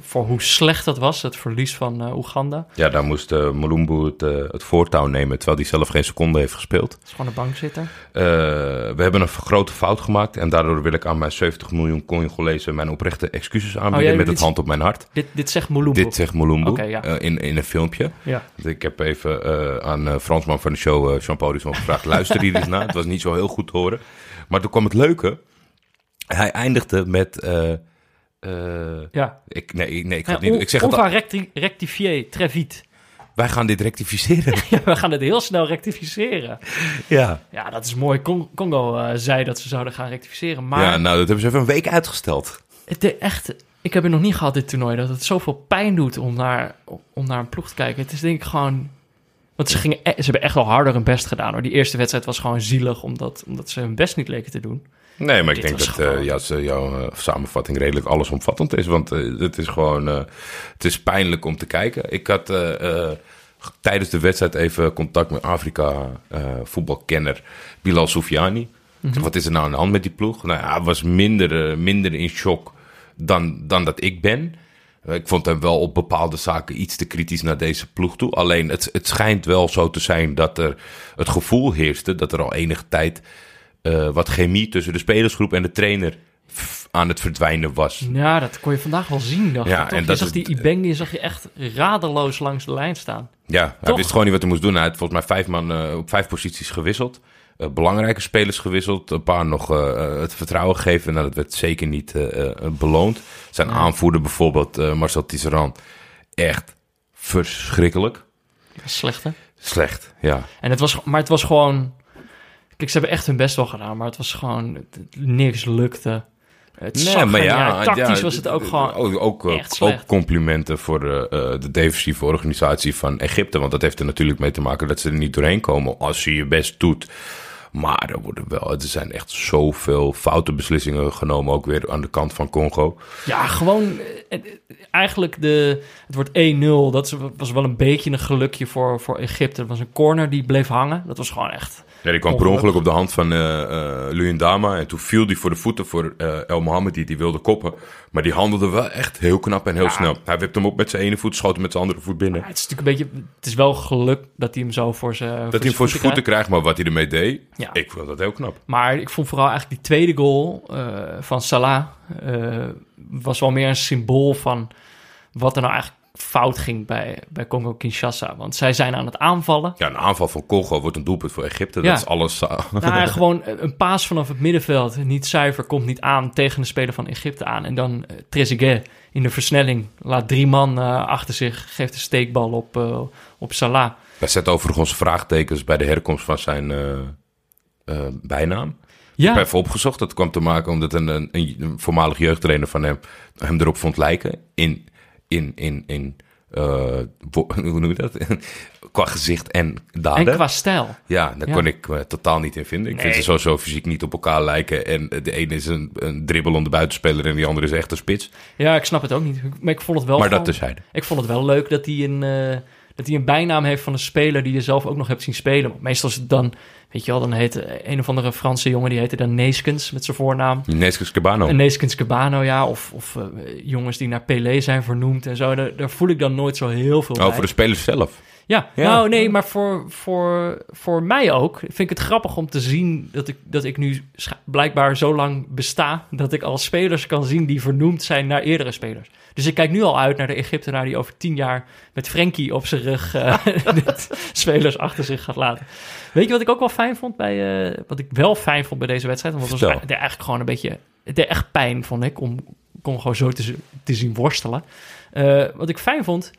Voor, hoe slecht dat was, het verlies van eh, Oeganda. Ja, daar moest Mulumbu het, het voortouw nemen, terwijl hij zelf geen seconde heeft gespeeld. Dat is gewoon een bankzitter. We hebben een grote fout gemaakt en daardoor wil ik aan mijn 70 miljoen Congolezen mijn oprechte excuses aanbieden Oh, jij- met het hand op mijn hart. Dit, dit zegt Mulumbu. Dit zegt ja. eh, in, in een filmpje. Ja. Ik heb even aan Fransman van de show, eh Jean Paulison, gevraagd: luister hier eens naar. Het was niet zo heel goed te horen. Maar toen kwam het leuke. Hij eindigde met. Eh, ja. ik, nee, nee, ik, Ja, niet, on- ik zeg het al. recti- rectifier, très vite. Wij gaan dit rectificeren. Ja, we gaan het heel snel rectificeren. ja. Ja, dat is mooi. Con- Congo eh, zei dat ze zouden gaan rectificeren. Maar ja, nou, dat hebben ze even een week uitgesteld. Het echt, ik heb het nog niet gehad dit toernooi, dat het zoveel pijn doet om naar, om naar een ploeg te kijken. Het is denk ik gewoon, want ze, gingen, e- ze hebben echt wel harder hun best gedaan hoor. Die eerste wedstrijd was gewoon zielig, omdat, omdat ze hun best niet leken te doen. Nee, maar ik denk dat gewoon- eh, jouw, eh, jouw eh, samenvatting redelijk allesomvattend is. Want eh, het is gewoon... het is pijnlijk om te kijken. Ik had tijdens de wedstrijd even contact met Afrika eh, voetbalkenner Bilal Soufiani. Mhm. Wat is er nou aan de hand met die ploeg? Nou ja, hij was minder, minder in shock dan, dan dat ik ben. Ik vond hem wel op bepaalde zaken iets te kritisch naar deze ploeg toe. Alleen het, het schijnt wel zo te zijn dat er het gevoel heerste dat er al enige tijd eh, wat chemie tussen de spelersgroep en de trainer aan het verdwijnen was. Ja, dat kon je vandaag wel zien. Dacht Ja, ik, en je dat zag die Ibengi zag je echt radeloos langs de lijn staan. Ja, hij wist gewoon niet wat hij moest doen. Hij had volgens mij vijf man eh, op vijf posities gewisseld. Eh, belangrijke spelers gewisseld. Een paar nog eh, eh, het vertrouwen gegeven. Nou, dat werd zeker niet eh, eh, beloond. Zijn aanvoerder bijvoorbeeld, eh, Marcel Tisserand, echt verschrikkelijk. Slecht, hè? Slecht, ja. En het was, maar het was gewoon... Kijk, ze hebben echt hun best wel gedaan, maar het was gewoon... het- niks lukte. Het zag er niet uit. Tactisch ja, was het ook gewoon... Ook, ook, eh, ook complimenten voor eh, eh, de defensieve organisatie van Egypte. Want dat heeft er natuurlijk mee te maken dat ze er niet doorheen komen als je je best doet. Maar er, worden wel, er zijn echt zoveel foute beslissingen genomen, ook weer aan de kant van Congo. Ja, gewoon... eh, eh, Eigenlijk de... Het wordt 1-0. Dat was wel een beetje een gelukje voor, voor Egypte. Het was een corner die bleef hangen. Dat was gewoon echt... Ja, die kwam per Ongeluk. op de hand van eh Luyendama. En toen viel die voor de voeten voor El Mohammed, die wilde koppen. Maar die handelde wel echt heel knap en heel Ja. snel. Hij wipte hem op met zijn ene voet, schoot hem met zijn andere voet binnen. Ja, het is natuurlijk een beetje... Het is wel geluk dat hij hem zo voor zijn dat hij hem voor zijn voeten krijgt, maar wat hij ermee deed, Ja. ik vond dat heel knap. Maar ik vond vooral eigenlijk die tweede goal eh, van Salah... eh, was wel meer een symbool van wat er nou eigenlijk fout ging bij, bij Congo-Kinshasa. Want zij zijn aan het aanvallen. Ja, een aanval van Congo wordt een doelpunt voor Egypte. Ja. Dat is alles. Nou, gewoon een paas vanaf het middenveld, niet zuiver, komt niet aan tegen de speler van Egypte aan. En dan uh, Trezeguet in de versnelling laat drie man uh, achter zich, geeft een steekbal op, uh, op Salah. Wij zetten overigens vraagtekens bij de herkomst van zijn uh, bijnaam. Ja. Ik heb even opgezocht. Dat kwam te maken omdat een, een, een voormalig jeugdtrainer van hem hem erop vond lijken. In, in, in, in uh, hoe noem je dat? qua gezicht en daden. En qua stijl. Ja, daar ja. kon ik me totaal niet in vinden. Ik nee. vind ze sowieso fysiek niet op elkaar lijken. En de ene is een, een dribbelende buitenspeler en die andere is echt een spits. Ja, ik snap het ook niet. Maar ik vond het wel Maar gewoon, dat terzijde. Ik vond het wel leuk dat hij een... Uh, dat hij een bijnaam heeft van een speler die je zelf ook nog hebt zien spelen. Meestal is het dan, weet je wel, dan heet een of andere Franse jongen, die heette dan Neeskens met zijn voornaam. Neeskens Cabano. Neeskens Cabano, ja. Of, of uh, jongens die naar Pelé zijn vernoemd en zo. Daar, daar, voel ik dan nooit zo heel veel Oh, bij. voor de spelers zelf. Ja, ja, nou nee, maar voor, voor, voor mij ook vind ik het grappig om te zien dat ik, dat ik nu blijkbaar zo lang besta... dat ik al spelers kan zien die vernoemd zijn naar eerdere spelers. Dus ik kijk nu al uit naar de Egyptenaar die over tien jaar met Frenkie op zijn rug uh, spelers achter zich gaat laten. Weet je wat ik ook wel fijn vond bij, uh, wat ik wel fijn vond bij deze wedstrijd? Want het was eigenlijk gewoon een beetje, het deed echt pijn vond ik om Congo zo te, te zien worstelen. Uh, wat ik fijn vond,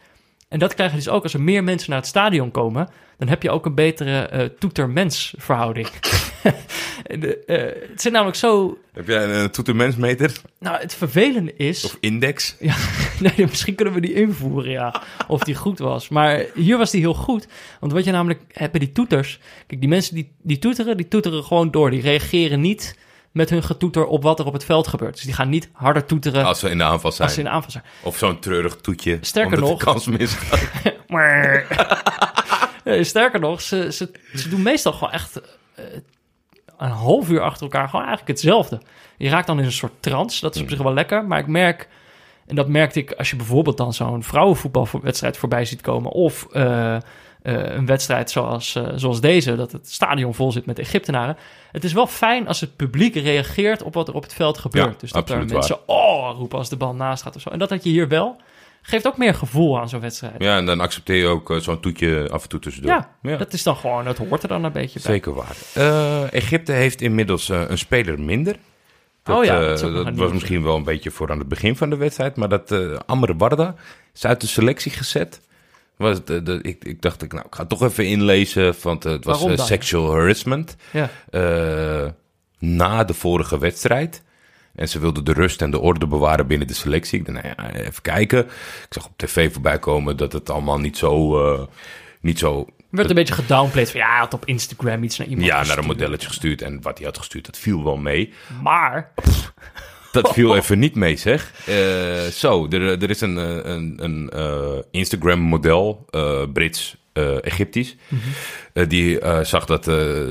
en dat krijg je dus ook als er meer mensen naar het stadion komen, dan heb je ook een betere uh, toeter-mens verhouding. de, uh, het zit namelijk zo. Heb jij een, een toeter-mensmeter? Nou, het vervelende is. Of index? Ja, nee, misschien kunnen we die invoeren, ja. Of die goed was. Maar hier was die heel goed. Want wat je namelijk hebt bij die toeters. Kijk, die mensen die, die toeteren, die toeteren gewoon door. Die reageren niet met hun getoeter op wat er op het veld gebeurt. Dus die gaan niet harder toeteren. Als ze in de aanval zijn. Als ze in de aanval zijn. Of zo'n treurig toetje. Sterker nog. Kans misgaat. Sterker nog, ze, ze, ze doen meestal gewoon echt uh, een half uur achter elkaar gewoon eigenlijk hetzelfde. Je raakt dan in een soort trance. Dat is op zich wel lekker. Maar ik merk, en dat merkte ik als je bijvoorbeeld dan zo'n vrouwenvoetbalwedstrijd voorbij ziet komen. Of uh, een wedstrijd zoals, uh, zoals deze, dat het stadion vol zit met Egyptenaren. Het is wel fijn als het publiek reageert op wat er op het veld gebeurt. Ja, dus dat er waar. mensen oh roepen als de bal naast gaat of zo. En dat had je hier wel. Geeft ook meer gevoel aan zo'n wedstrijd. Ja, en dan accepteer je ook uh, zo'n toetje af en toe tussendoor. Ja, ja, dat is dan gewoon, dat hoort er dan een beetje bij. Zeker waar. Uh, Egypte heeft inmiddels uh, een speler minder. Dat, oh ja, dat, dat was misschien wel een beetje voor aan het begin van de wedstrijd. Maar dat uh, Amr Barda is uit de selectie gezet. Was de, de, ik, ik dacht, ik, nou, ik ga toch even inlezen, want het was uh, sexual harassment. Ja. Uh, na de vorige wedstrijd. En ze wilden de rust en de orde bewaren binnen de selectie. Ik dacht, nou ja, even kijken. Ik zag op tv voorbij komen dat het allemaal niet zo, uh, niet zo werd een beetje gedownplayed van ja, hij had op Instagram iets naar iemand Ja, naar een modelletje gestuurd. En wat hij had gestuurd, dat viel wel mee. Maar, Dat viel even niet mee, zeg. Eh, zo, er, er is een, eh, een, een eh, Instagram-model, Brits, Egyptisch. Eh, die zag dat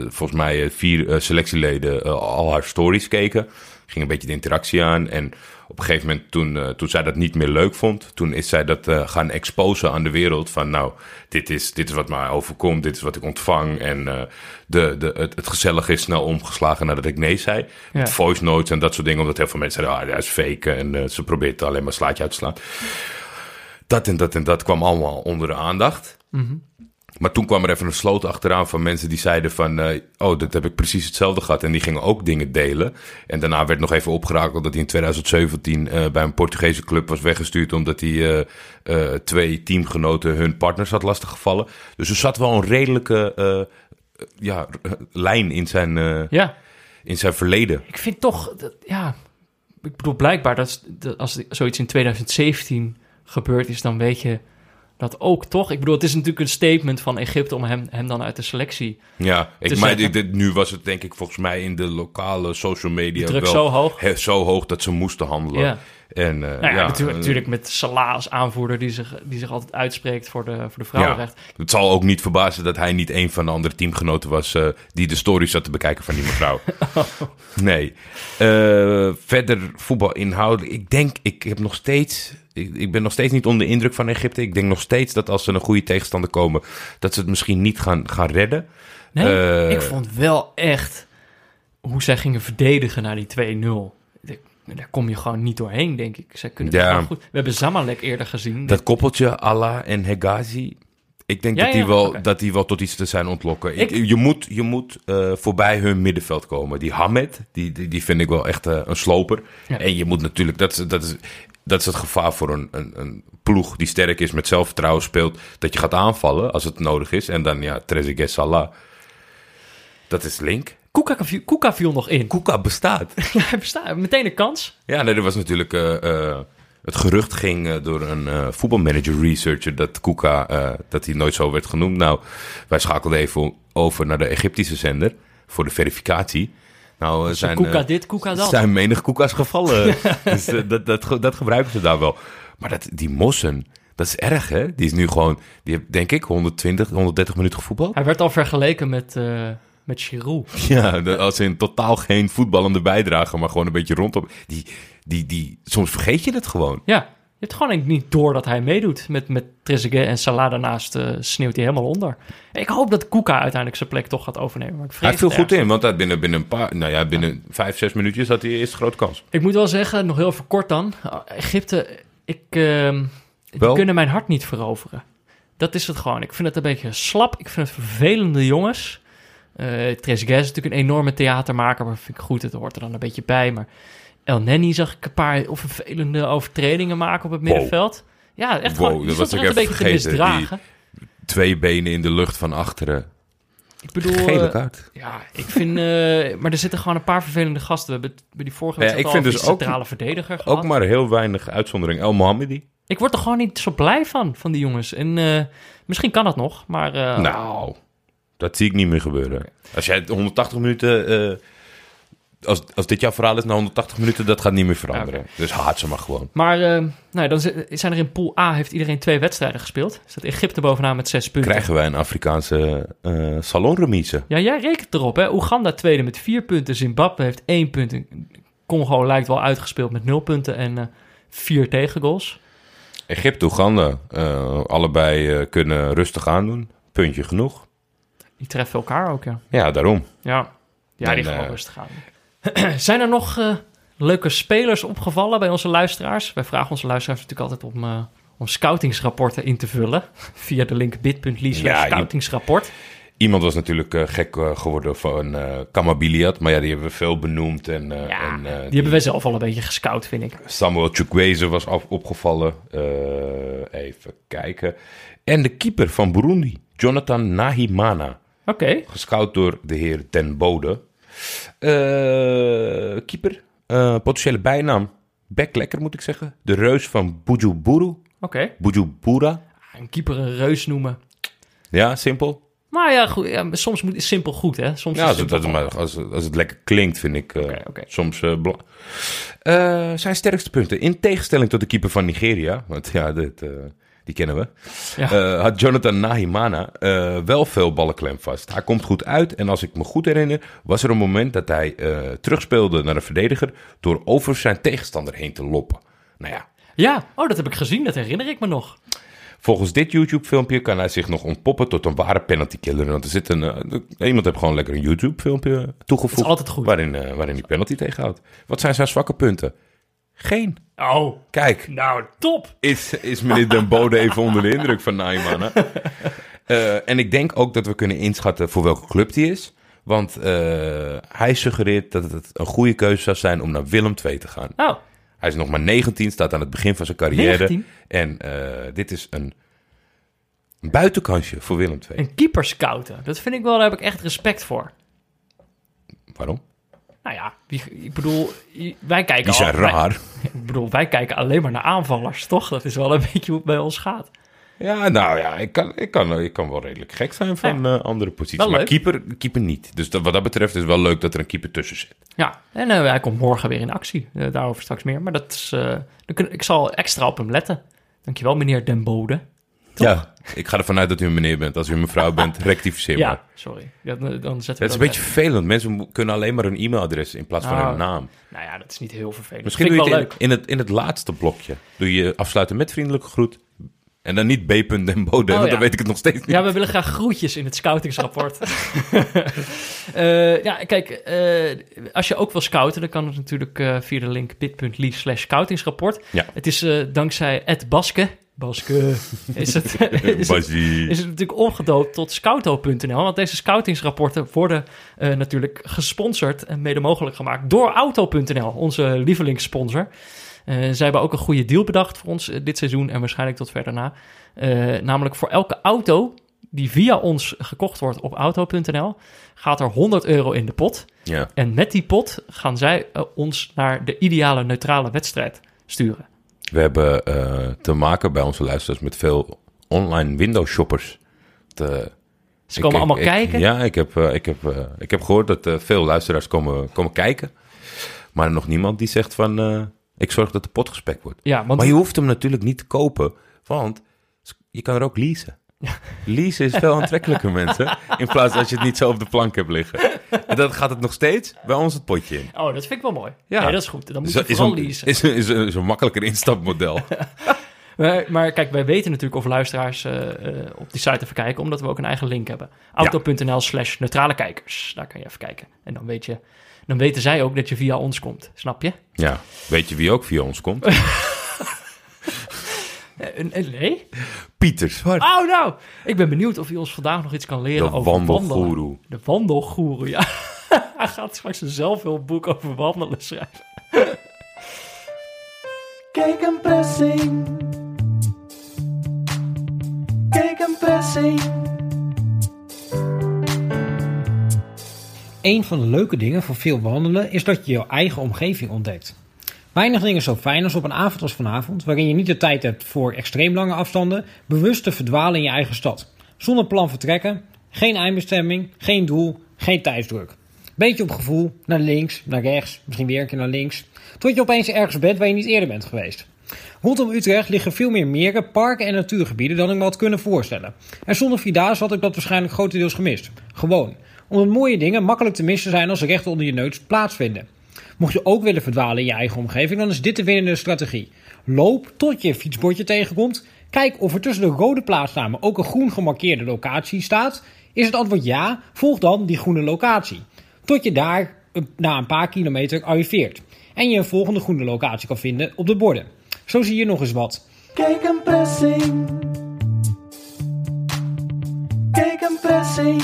volgens mij vier selectieleden al haar stories keken. Ging een beetje de interactie aan. En op een gegeven moment, toen, eh, toen zij dat niet meer leuk vond, toen is zij dat eh, gaan exposen aan de wereld. Van nou, dit is, dit is wat mij overkomt, dit is wat ik ontvang. En eh, de, de, het, het gezellige is snel omgeslagen nadat ik nee zei. Ja. Met voice notes en dat soort dingen. Omdat heel veel mensen zeiden, ah, hij is fake. En ze probeert alleen maar slaatje uit te slaan. Dat en dat en dat kwam allemaal onder de aandacht. Maar toen kwam er even een sloot achteraan van mensen die zeiden van... eh, oh, dat heb ik precies hetzelfde gehad. En die gingen ook dingen delen. En daarna werd nog even opgerakeld dat hij in 2017 eh, bij een Portugese club was weggestuurd... omdat hij eh, twee teamgenoten hun partners had lastiggevallen. Dus er zat wel een redelijke ja, lijn in zijn, ja, in zijn verleden. ik vind toch, dat, ja, ik bedoel, blijkbaar dat als zoiets in 2017 gebeurd is, dan weet je dat ook toch. Ik bedoel, het is natuurlijk een statement van Egypte om hem, hem dan uit de selectie. Ja, ik, te maar ik- dit- nu was het denk ik volgens mij in de lokale social media Druk wel zo hoog. he- zo hoog dat ze moesten handelen. Ja. En, eh, Nou ja, ja, natuurlijk, eh, natuurlijk met Salah als aanvoerder die zich, die zich altijd uitspreekt voor de, voor de vrouwenrecht. Het zal ook niet verbazen dat hij niet een van de andere teamgenoten was eh, die de stories zat te bekijken van die mevrouw. Nee. Verder voetbal inhoudelijk. Ik denk, ik heb nog steeds. Ik, ik ben nog steeds niet onder de indruk van Egypte. Ik denk nog steeds dat als ze een goede tegenstander komen, dat ze het misschien niet gaan, gaan redden. Nee, Eh, ik vond wel echt hoe zij gingen verdedigen naar die 2-0. Daar- kom je gewoon niet doorheen, denk ik. Zij kunnen het Ja. gewoon goed. We hebben Zamalek eerder gezien. Dat koppeltje, Allah en Hegazi. Ik denk Ja, dat, die ja, wel, dat die wel tot iets te zijn ontlokken. Ik, je moet, je moet eh, voorbij hun middenveld komen. Die Hamed, die, die, die vind ik wel echt eh, een sloper. Ja. En je moet natuurlijk, dat dat is, dat is het gevaar voor een, een, een ploeg die sterk is, met zelfvertrouwen speelt. Dat je gaat aanvallen als het nodig is. En dan, ja, Trezeguet, Salah. Dat is link. Kuka, viel- Kuka viel nog in. Kuka bestaat. Ja, hij bestaat. Meteen een kans. Ja, nee, er was natuurlijk. eh, eh, het gerucht ging eh, door een voetbalmanager researcher dat Kuka dat hij nooit zo werd genoemd. Nou, wij schakelden even over naar de Egyptische zender voor de verificatie. Nou, zijn, Kuka eh, dit, Kuka dat. zijn menig Kuka's gevallen. dus eh, dat, dat, dat gebruiken ze daar wel. Maar dat, die Mossen, dat is erg, hè? Die is nu gewoon, die heeft denk ik 120, 130 minuten gevoetbald. Hij werd al vergeleken met, eh met Giroud. Ja, als in totaal geen voetballende bijdrage, maar gewoon een beetje rondom. Die, die, die, soms vergeet je het gewoon. Ja, je hebt gewoon niet door dat hij meedoet. Met, met Trezeguet en Salah daarnaast eh, sneeuwt hij helemaal onder. Ik hoop dat Kuka uiteindelijk zijn plek toch gaat overnemen. Maar ik Hij viel goed in, want hij binnen, binnen een paar, nou ja, binnen vijf, zes minuutjes had hij eerst grote kans. Ik moet wel zeggen, nog heel even kort dan. Egypte, ik, ehm, die kunnen mijn hart niet veroveren. Dat is het gewoon. Ik vind het een beetje slap. Ik vind het vervelende jongens. Trezeguet is natuurlijk een enorme theatermaker, maar vind ik goed. Het hoort er dan een beetje bij. Maar El Nenni zag ik een paar of vervelende overtredingen maken op het Wow. middenveld. Ja, echt Wow, gewoon. Dat was ik echt een beetje te vergeten. misdragen. Twee benen in de lucht van achteren. Ik bedoel, Gele eh, kaart. ja, ik vind, eh, maar er zitten gewoon een paar vervelende gasten. We hebben het bij die vorige Ja, ik al vind dus die ook- centrale verdediger gehad. Ook maar heel weinig uitzondering. El Mohammedi. Ik word er gewoon niet zo blij van, van die jongens. En eh, misschien kan dat nog, maar... eh, Nou, dat zie ik niet meer gebeuren. Als jij 180 minuten... als, als dit jouw verhaal is na 180 minuten, dat gaat niet meer veranderen. Dus haat ze maar gewoon. Maar eh, nou, dan zi- zijn er in pool A, heeft iedereen twee wedstrijden gespeeld. Staat Egypte bovenaan met zes punten. Krijgen wij een Afrikaanse salonremise? Ja, jij rekent erop, hè. Oeganda tweede met vier punten. Zimbabwe heeft één punt. Congo lijkt wel uitgespeeld met nul punten en eh, vier tegengoals. Egypte, Oeganda, allebei kunnen rustig aandoen. Puntje genoeg. Die treffen elkaar ook, ja. Ja, daarom. Ja, ja En, die gaan rustig aan. zijn er nog eh, leuke spelers opgevallen bij onze luisteraars? Wij vragen onze luisteraars natuurlijk altijd om, eh, om scoutingsrapporten in te vullen. Via de link bit.ly Ja, scoutingsrapport. Iemand was natuurlijk eh, gek geworden van eh Kamabiliat, maar ja, die hebben we veel benoemd. En, Ja, en, eh, die, hebben wij zelf al een beetje gescout, vind ik. Samuel Chukwueze was af- opgevallen. Even kijken. En de keeper van Burundi, Jonathan Nahimana. Oké, Gescout door de heer Ten Bode. Eh, keeper, eh, potentiële bijnaam. Bek lekker moet ik zeggen. De reus van Bujumbura. oké. Bujumbura. Een keeper een reus noemen. Ja, simpel. Maar ja, goed, ja, soms moet, is simpel goed, hè? Soms Ja, als het, als, als het lekker klinkt, vind ik oké. soms Eh, zijn sterkste punten. In tegenstelling tot de keeper van Nigeria, want ja, dit, die kennen we, Ja. eh, had Jonathan Nahimana eh, wel veel ballenklem vast. Hij komt goed uit en als ik me goed herinner, was er een moment dat hij eh, terugspeelde naar een verdediger door over zijn tegenstander heen te loppen. Nou ja, Ja, oh, dat heb ik gezien, dat herinner ik me nog. Volgens dit YouTube-filmpje kan hij zich nog ontpoppen tot een ware penalty-killer. Want er zit een, iemand heeft gewoon lekker een YouTube-filmpje toegevoegd. Dat is altijd goed. Waarin, waarin hij penalty tegenhoudt. Wat zijn zijn zwakke punten? Geen. Oh, Kijk, nou, top. is, is meneer Den Bode even onder de indruk van Nijman. hè? Eh, en ik denk ook dat we kunnen inschatten voor welke club die is. Want eh, hij suggereert dat het een goede keuze zou zijn om naar Willem II te gaan. Nou, Hij is nog maar 19, staat aan het begin van zijn carrière. 19? En eh, dit is een, een buitenkansje voor Willem II. een keeper scouten. Dat vind ik wel, daar heb ik echt respect voor. Waarom? Nou ja, wie- ik bedoel, wij kijken Die zijn al- wij- raar. ik bedoel, wij kijken alleen maar naar aanvallers, toch? Dat is wel een beetje hoe het bij ons gaat. Ja, nou ja, ik kan, ik kan, ik kan wel redelijk gek zijn van eh, andere posities. Wel maar leuk. keeper, keeper niet. Dus dat, wat dat betreft is het wel leuk dat er een keeper tussen zit. Ja, en eh, hij komt morgen weer in actie. Eh, daarover straks meer. Maar dat is, ik zal extra op hem letten. Dankjewel, meneer Den Bode. Ja, ik ga ervan uit dat u een meneer bent. Als u een mevrouw bent, rectificeer maar. Ja, sorry. Ja, dan, dan zetten we Het is dat een beetje vervelend. Mensen kunnen alleen maar hun e-mailadres in plaats van Nou, hun naam. Nou ja, dat is niet heel vervelend. Misschien doe je wel het leuk. in, in, het, in het laatste blokje. Doe je afsluiten met vriendelijke groet. En dan niet b.denbode, Oh, want ja. dan weet ik het nog steeds niet. Ja, we willen graag groetjes in het scoutingsrapport. Eh, ja, kijk, eh, als je ook wil scouten, dan kan het natuurlijk eh, via de link bit.ly slash scoutingsrapport. Ja. Het is dankzij Ed Baske, Baske, is het, is het, Basie. is het natuurlijk omgedoopt tot scouto.nl. Want deze scoutingsrapporten worden eh, natuurlijk gesponsord en mede mogelijk gemaakt door auto.nl, onze lievelingssponsor. Eh, zij hebben ook een goede deal bedacht voor ons eh, dit seizoen en waarschijnlijk tot verder na. Eh, namelijk voor elke auto die via ons gekocht wordt op auto.nl, gaat er 100 euro in de pot. Ja. En met die pot gaan zij ons naar de ideale neutrale wedstrijd sturen. We hebben eh, te maken bij onze luisteraars met veel online window shoppers. Ze komen ik- allemaal ik- kijken. Ja, ik heb, eh, ik heb, eh, ik heb gehoord dat veel luisteraars komen, komen kijken. Maar nog niemand die zegt van... ik zorg dat de pot gespekt wordt. Ja, want Maar je hoeft hem natuurlijk niet te kopen, want je kan er ook leasen. Leasen is veel aantrekkelijker, mensen. In plaats als je het niet zo op de plank hebt liggen. En dan gaat het nog steeds bij ons het potje in. Oh, dat vind ik wel mooi. Ja. Nee, dat is goed. Dan moet je is, vooral een, leasen. is, een- is, een- is een makkelijker instapmodel. Maar, maar kijk, wij weten natuurlijk of luisteraars eh, eh, op die site even kijken, omdat we ook een eigen link hebben. Auto.nl slash neutrale kijkers. Daar kan je even kijken. En dan, weet je, dan weten zij ook dat je via ons komt. Snap je? Ja, weet je wie ook via ons komt? Eh, nee? Pieter Zwart. Oh, nou! Ik ben benieuwd of hij ons vandaag nog iets kan leren De over wandelen. wandelgoeroe. De wandelgoeroe, ja. hij gaat straks een zelfhulpboek over wandelen schrijven. Kijk een pressing. Kijk een pressing. Een van de leuke dingen van veel wandelen is dat je jouw eigen omgeving ontdekt. Weinig dingen zo fijn als op een avond als vanavond, waarin je niet de tijd hebt voor extreem lange afstanden, bewust te verdwalen in je eigen stad. Zonder plan vertrekken, geen eindbestemming, geen doel, geen tijdsdruk. Beetje op gevoel, naar links, naar rechts, misschien weer een keer naar links. Tot je opeens ergens bent waar je niet eerder bent geweest. Rondom Utrecht liggen veel meer meren, parken en natuurgebieden dan ik me had kunnen voorstellen. En zonder Vierdaagse had ik dat waarschijnlijk grotendeels gemist. Gewoon. Omdat mooie dingen makkelijk te missen zijn als ze recht onder je neus plaatsvinden. Mocht je ook willen verdwalen in je eigen omgeving, dan is dit de winnende strategie. Loop tot je fietsbordje tegenkomt. Kijk of er tussen de rode plaatsnamen ook een groen gemarkeerde locatie staat. Is het antwoord ja, volg dan die groene locatie. Tot je daar eh, na een paar kilometer arriveert. En je een volgende groene locatie kan vinden op de borden. Zo zie je nog eens wat. Kijk een pressing. Kijk een pressing.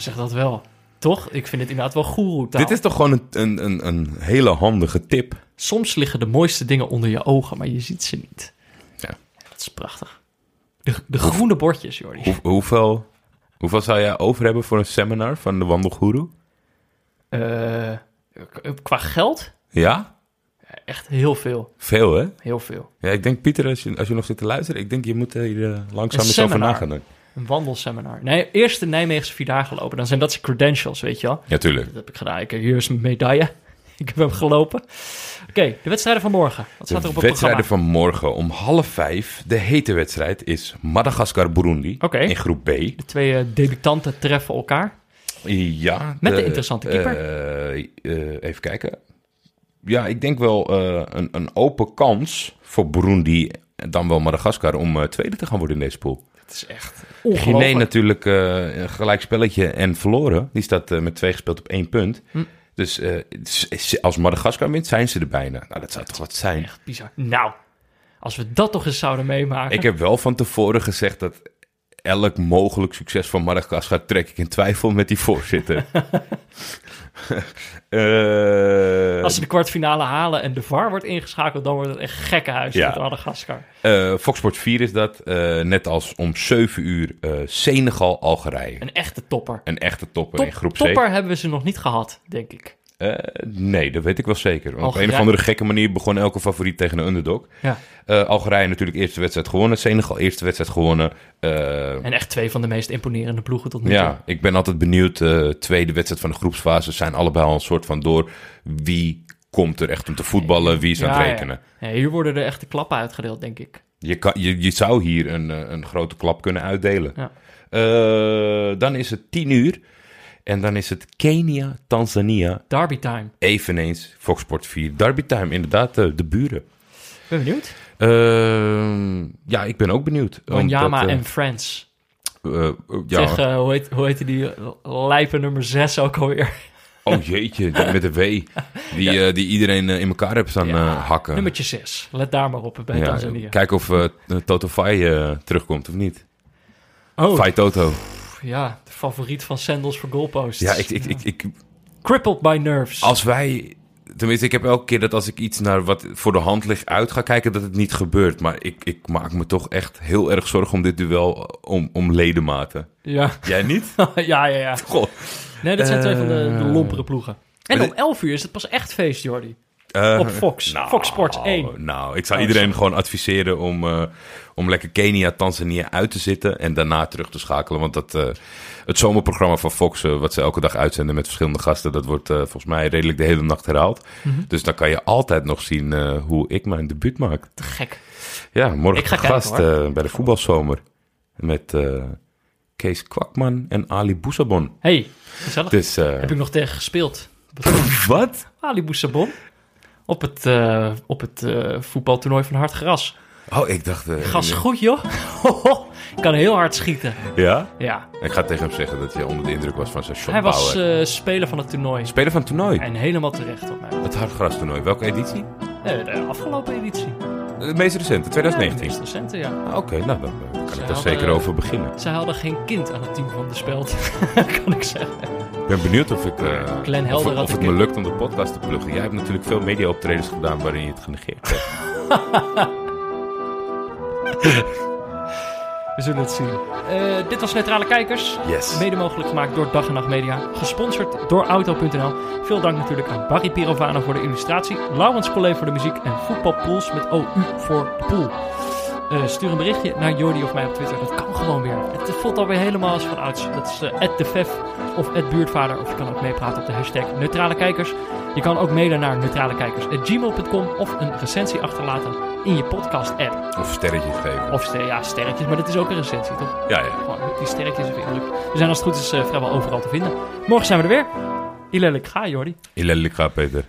Zeg dat wel. Toch? Ik vind het inderdaad wel goeroe Dit is toch gewoon een, een, een, een hele handige tip. Soms liggen de mooiste dingen onder je ogen, maar je ziet ze niet. Ja. Dat is prachtig. De, de groene bordjes, Jordi. Hoe, hoeveel, hoeveel zou jij over hebben voor een seminar van de wandelgoeroe? Eh, qua geld? Ja? echt heel veel. Veel, hè? Heel veel. Ja, ik denk, Pieter, als je, als je nog zit te luisteren, ik denk je moet hier eh, langzaam Een eens over nagaan. Een wandelseminar. Nee, eerst de Nijmeegse Vierdaagse lopen. Dan zijn dat zijn credentials, weet je wel. Ja, tuurlijk. Dat heb ik gedaan. Ik, hier is mijn medaille. Ik heb hem gelopen. Oké, de wedstrijden van morgen. Wat staat er op De het wedstrijden programma? van morgen om half vijf. De hete wedstrijd is Madagaskar-Burundi in groep B. De twee eh, debutanten treffen elkaar. Ja. Met de interessante keeper. eh, eh, even kijken. Ja, ik denk wel eh, een, een open kans voor Burundi, dan wel Madagaskar, om eh, tweede te gaan worden in deze pool. Het is echt Guinea ongelooflijk. natuurlijk eh, een gelijk spelletje en verloren. Die staat eh, met twee gespeeld op één punt. Hm. Dus als Madagaskar wint, zijn ze er bijna. Nou, dat zou toch wat zijn. Echt bizar. Nou, als we dat toch eens zouden meemaken. Ik heb wel van tevoren gezegd dat elk mogelijk succes van Madagaskar trek ik in twijfel met die voorzitter. Eh, Als ze de kwartfinale halen en de VAR wordt ingeschakeld, dan wordt het echt gekkenhuis Ja. met Madagaskar. eh, Fox Sports 4 is dat. eh, net als om 7 uur eh, Senegal, Algerije. Een echte topper. Een echte topper Top, in groep C. topper hebben we ze nog niet gehad, denk ik. Eh, nee, dat weet ik wel zeker. Op een of andere gekke manier begon elke favoriet tegen een underdog. Ja. Eh, Algerije natuurlijk eerste wedstrijd gewonnen. Senegal eerste wedstrijd gewonnen. Eh, En echt twee van de meest imponerende ploegen tot nu toe. ja, ik ben altijd benieuwd. tweede wedstrijd van de groepsfase zijn allebei al een soort van door. Wie komt er echt om te voetballen? Wie is aan het rekenen? Ja, hier worden er echt de klappen uitgedeeld, denk ik. Je, kan, je, je zou hier een, een grote klap kunnen uitdelen. Ja. Dan is het 10 uur. En dan is het Kenia, Tanzania. Derby time. Eveneens Fox Sport 4. Derby time, inderdaad, eh, de buren. Ben benieuwd. Ehm, ja, ik ben ook benieuwd. Wanyama eh, en Friends. eh, ja. Zeg, hoe, heet, hoe heette die lijpe nummer 6 ook alweer? Oh jeetje, die met de W. Die, die iedereen in elkaar heeft staan Ja, hakken. Nummertje 6. Let daar maar op bij Tanzania. Kijk of Toto Fai terugkomt of niet. Oh, Fai Toto. Ja, de favoriet van Sandals voor goalposts. Ja, ik, ik, ik, ik, Crippled by nerves. als wij... Tenminste, ik heb elke keer dat als ik iets naar wat voor de hand ligt uit ga kijken, dat het niet gebeurt. Maar ik, ik maak me toch echt heel erg zorgen om dit duel om, om ledematen. Ja. Jij niet? ja, ja, ja. Goh. Nee, dat zijn twee van de, de Eh. lompere ploegen. En om 11 uur is het pas echt feest, Jordi. Eh, Op Fox. Fox Sports 1. Nou, ik zou Oh, iedereen gewoon adviseren om, eh, om lekker Kenia, Tanzania uit te zitten en daarna terug te schakelen. Want dat, eh, het zomerprogramma van Fox, wat ze elke dag uitzenden met verschillende gasten, dat wordt volgens mij redelijk de hele nacht herhaald. Mhm. Dus dan kan je altijd nog zien hoe ik mijn debuut maak. Te gek. Ja, morgen Ik ga gast kijken, bij de voetbalzomer met Kees Kwakman en Ali Boussabon. Hey, gezellig. Dus, Heb ik nog tegen gespeeld. wat? Ali Boussabon. Op het, eh, op het eh, voetbaltoernooi van Hard Gras. Oh, ik dacht... eh, Gas goed, joh. Ik kan heel hard schieten. Ja? Ja. Ik ga tegen hem zeggen dat je onder de indruk was van zijn Hij was shotbouwer. speler van het toernooi. Speler van het toernooi. En helemaal terecht op mij. Het hardgras toernooi. Welke editie? De afgelopen editie. De meest recente, 2019. Ja, de meest recente, ja. Ah, Oké, nou dan kan Ze ik daar zeker over beginnen. Ze hadden geen kind aan het team van de speld. kan ik zeggen. Ik ben benieuwd of, ik, eh, Glenn of, Helder of had het me lukt om de podcast te pluggen. Jij hebt natuurlijk veel media-optredens gedaan waarin je het genegeerd hebt. We zullen het zien. Eh, dit was Neutrale Kijkers. Yes. Mede mogelijk gemaakt door Dag en Nacht Media. Gesponsord door Auto.nl. Veel dank natuurlijk aan Barry Pirovano voor de illustratie. Laurens Collet voor de muziek. En Voetbalpools met OU voor de pool. Eh, stuur een berichtje naar Jordi of mij op Twitter. Dat kan gewoon weer. Het voelt alweer helemaal als van ouds. Dat is uh, @defef of @buurtvader. Of je kan ook meepraten op de hashtag Neutrale Kijkers. Je kan ook mailen naar neutralekijkers.gmail.com of een recensie achterlaten in je podcast-app. Of sterretjes geven. Of ster ja, sterretjes, maar dat is ook een recensie, toch? Ja, ja. Gewoon die sterretjes vriendelijk. We zijn als het goed is eh, vrijwel overal te vinden. Morgen zijn we er weer. Ilelijk, ga Jordi. Ilele, ga Peter.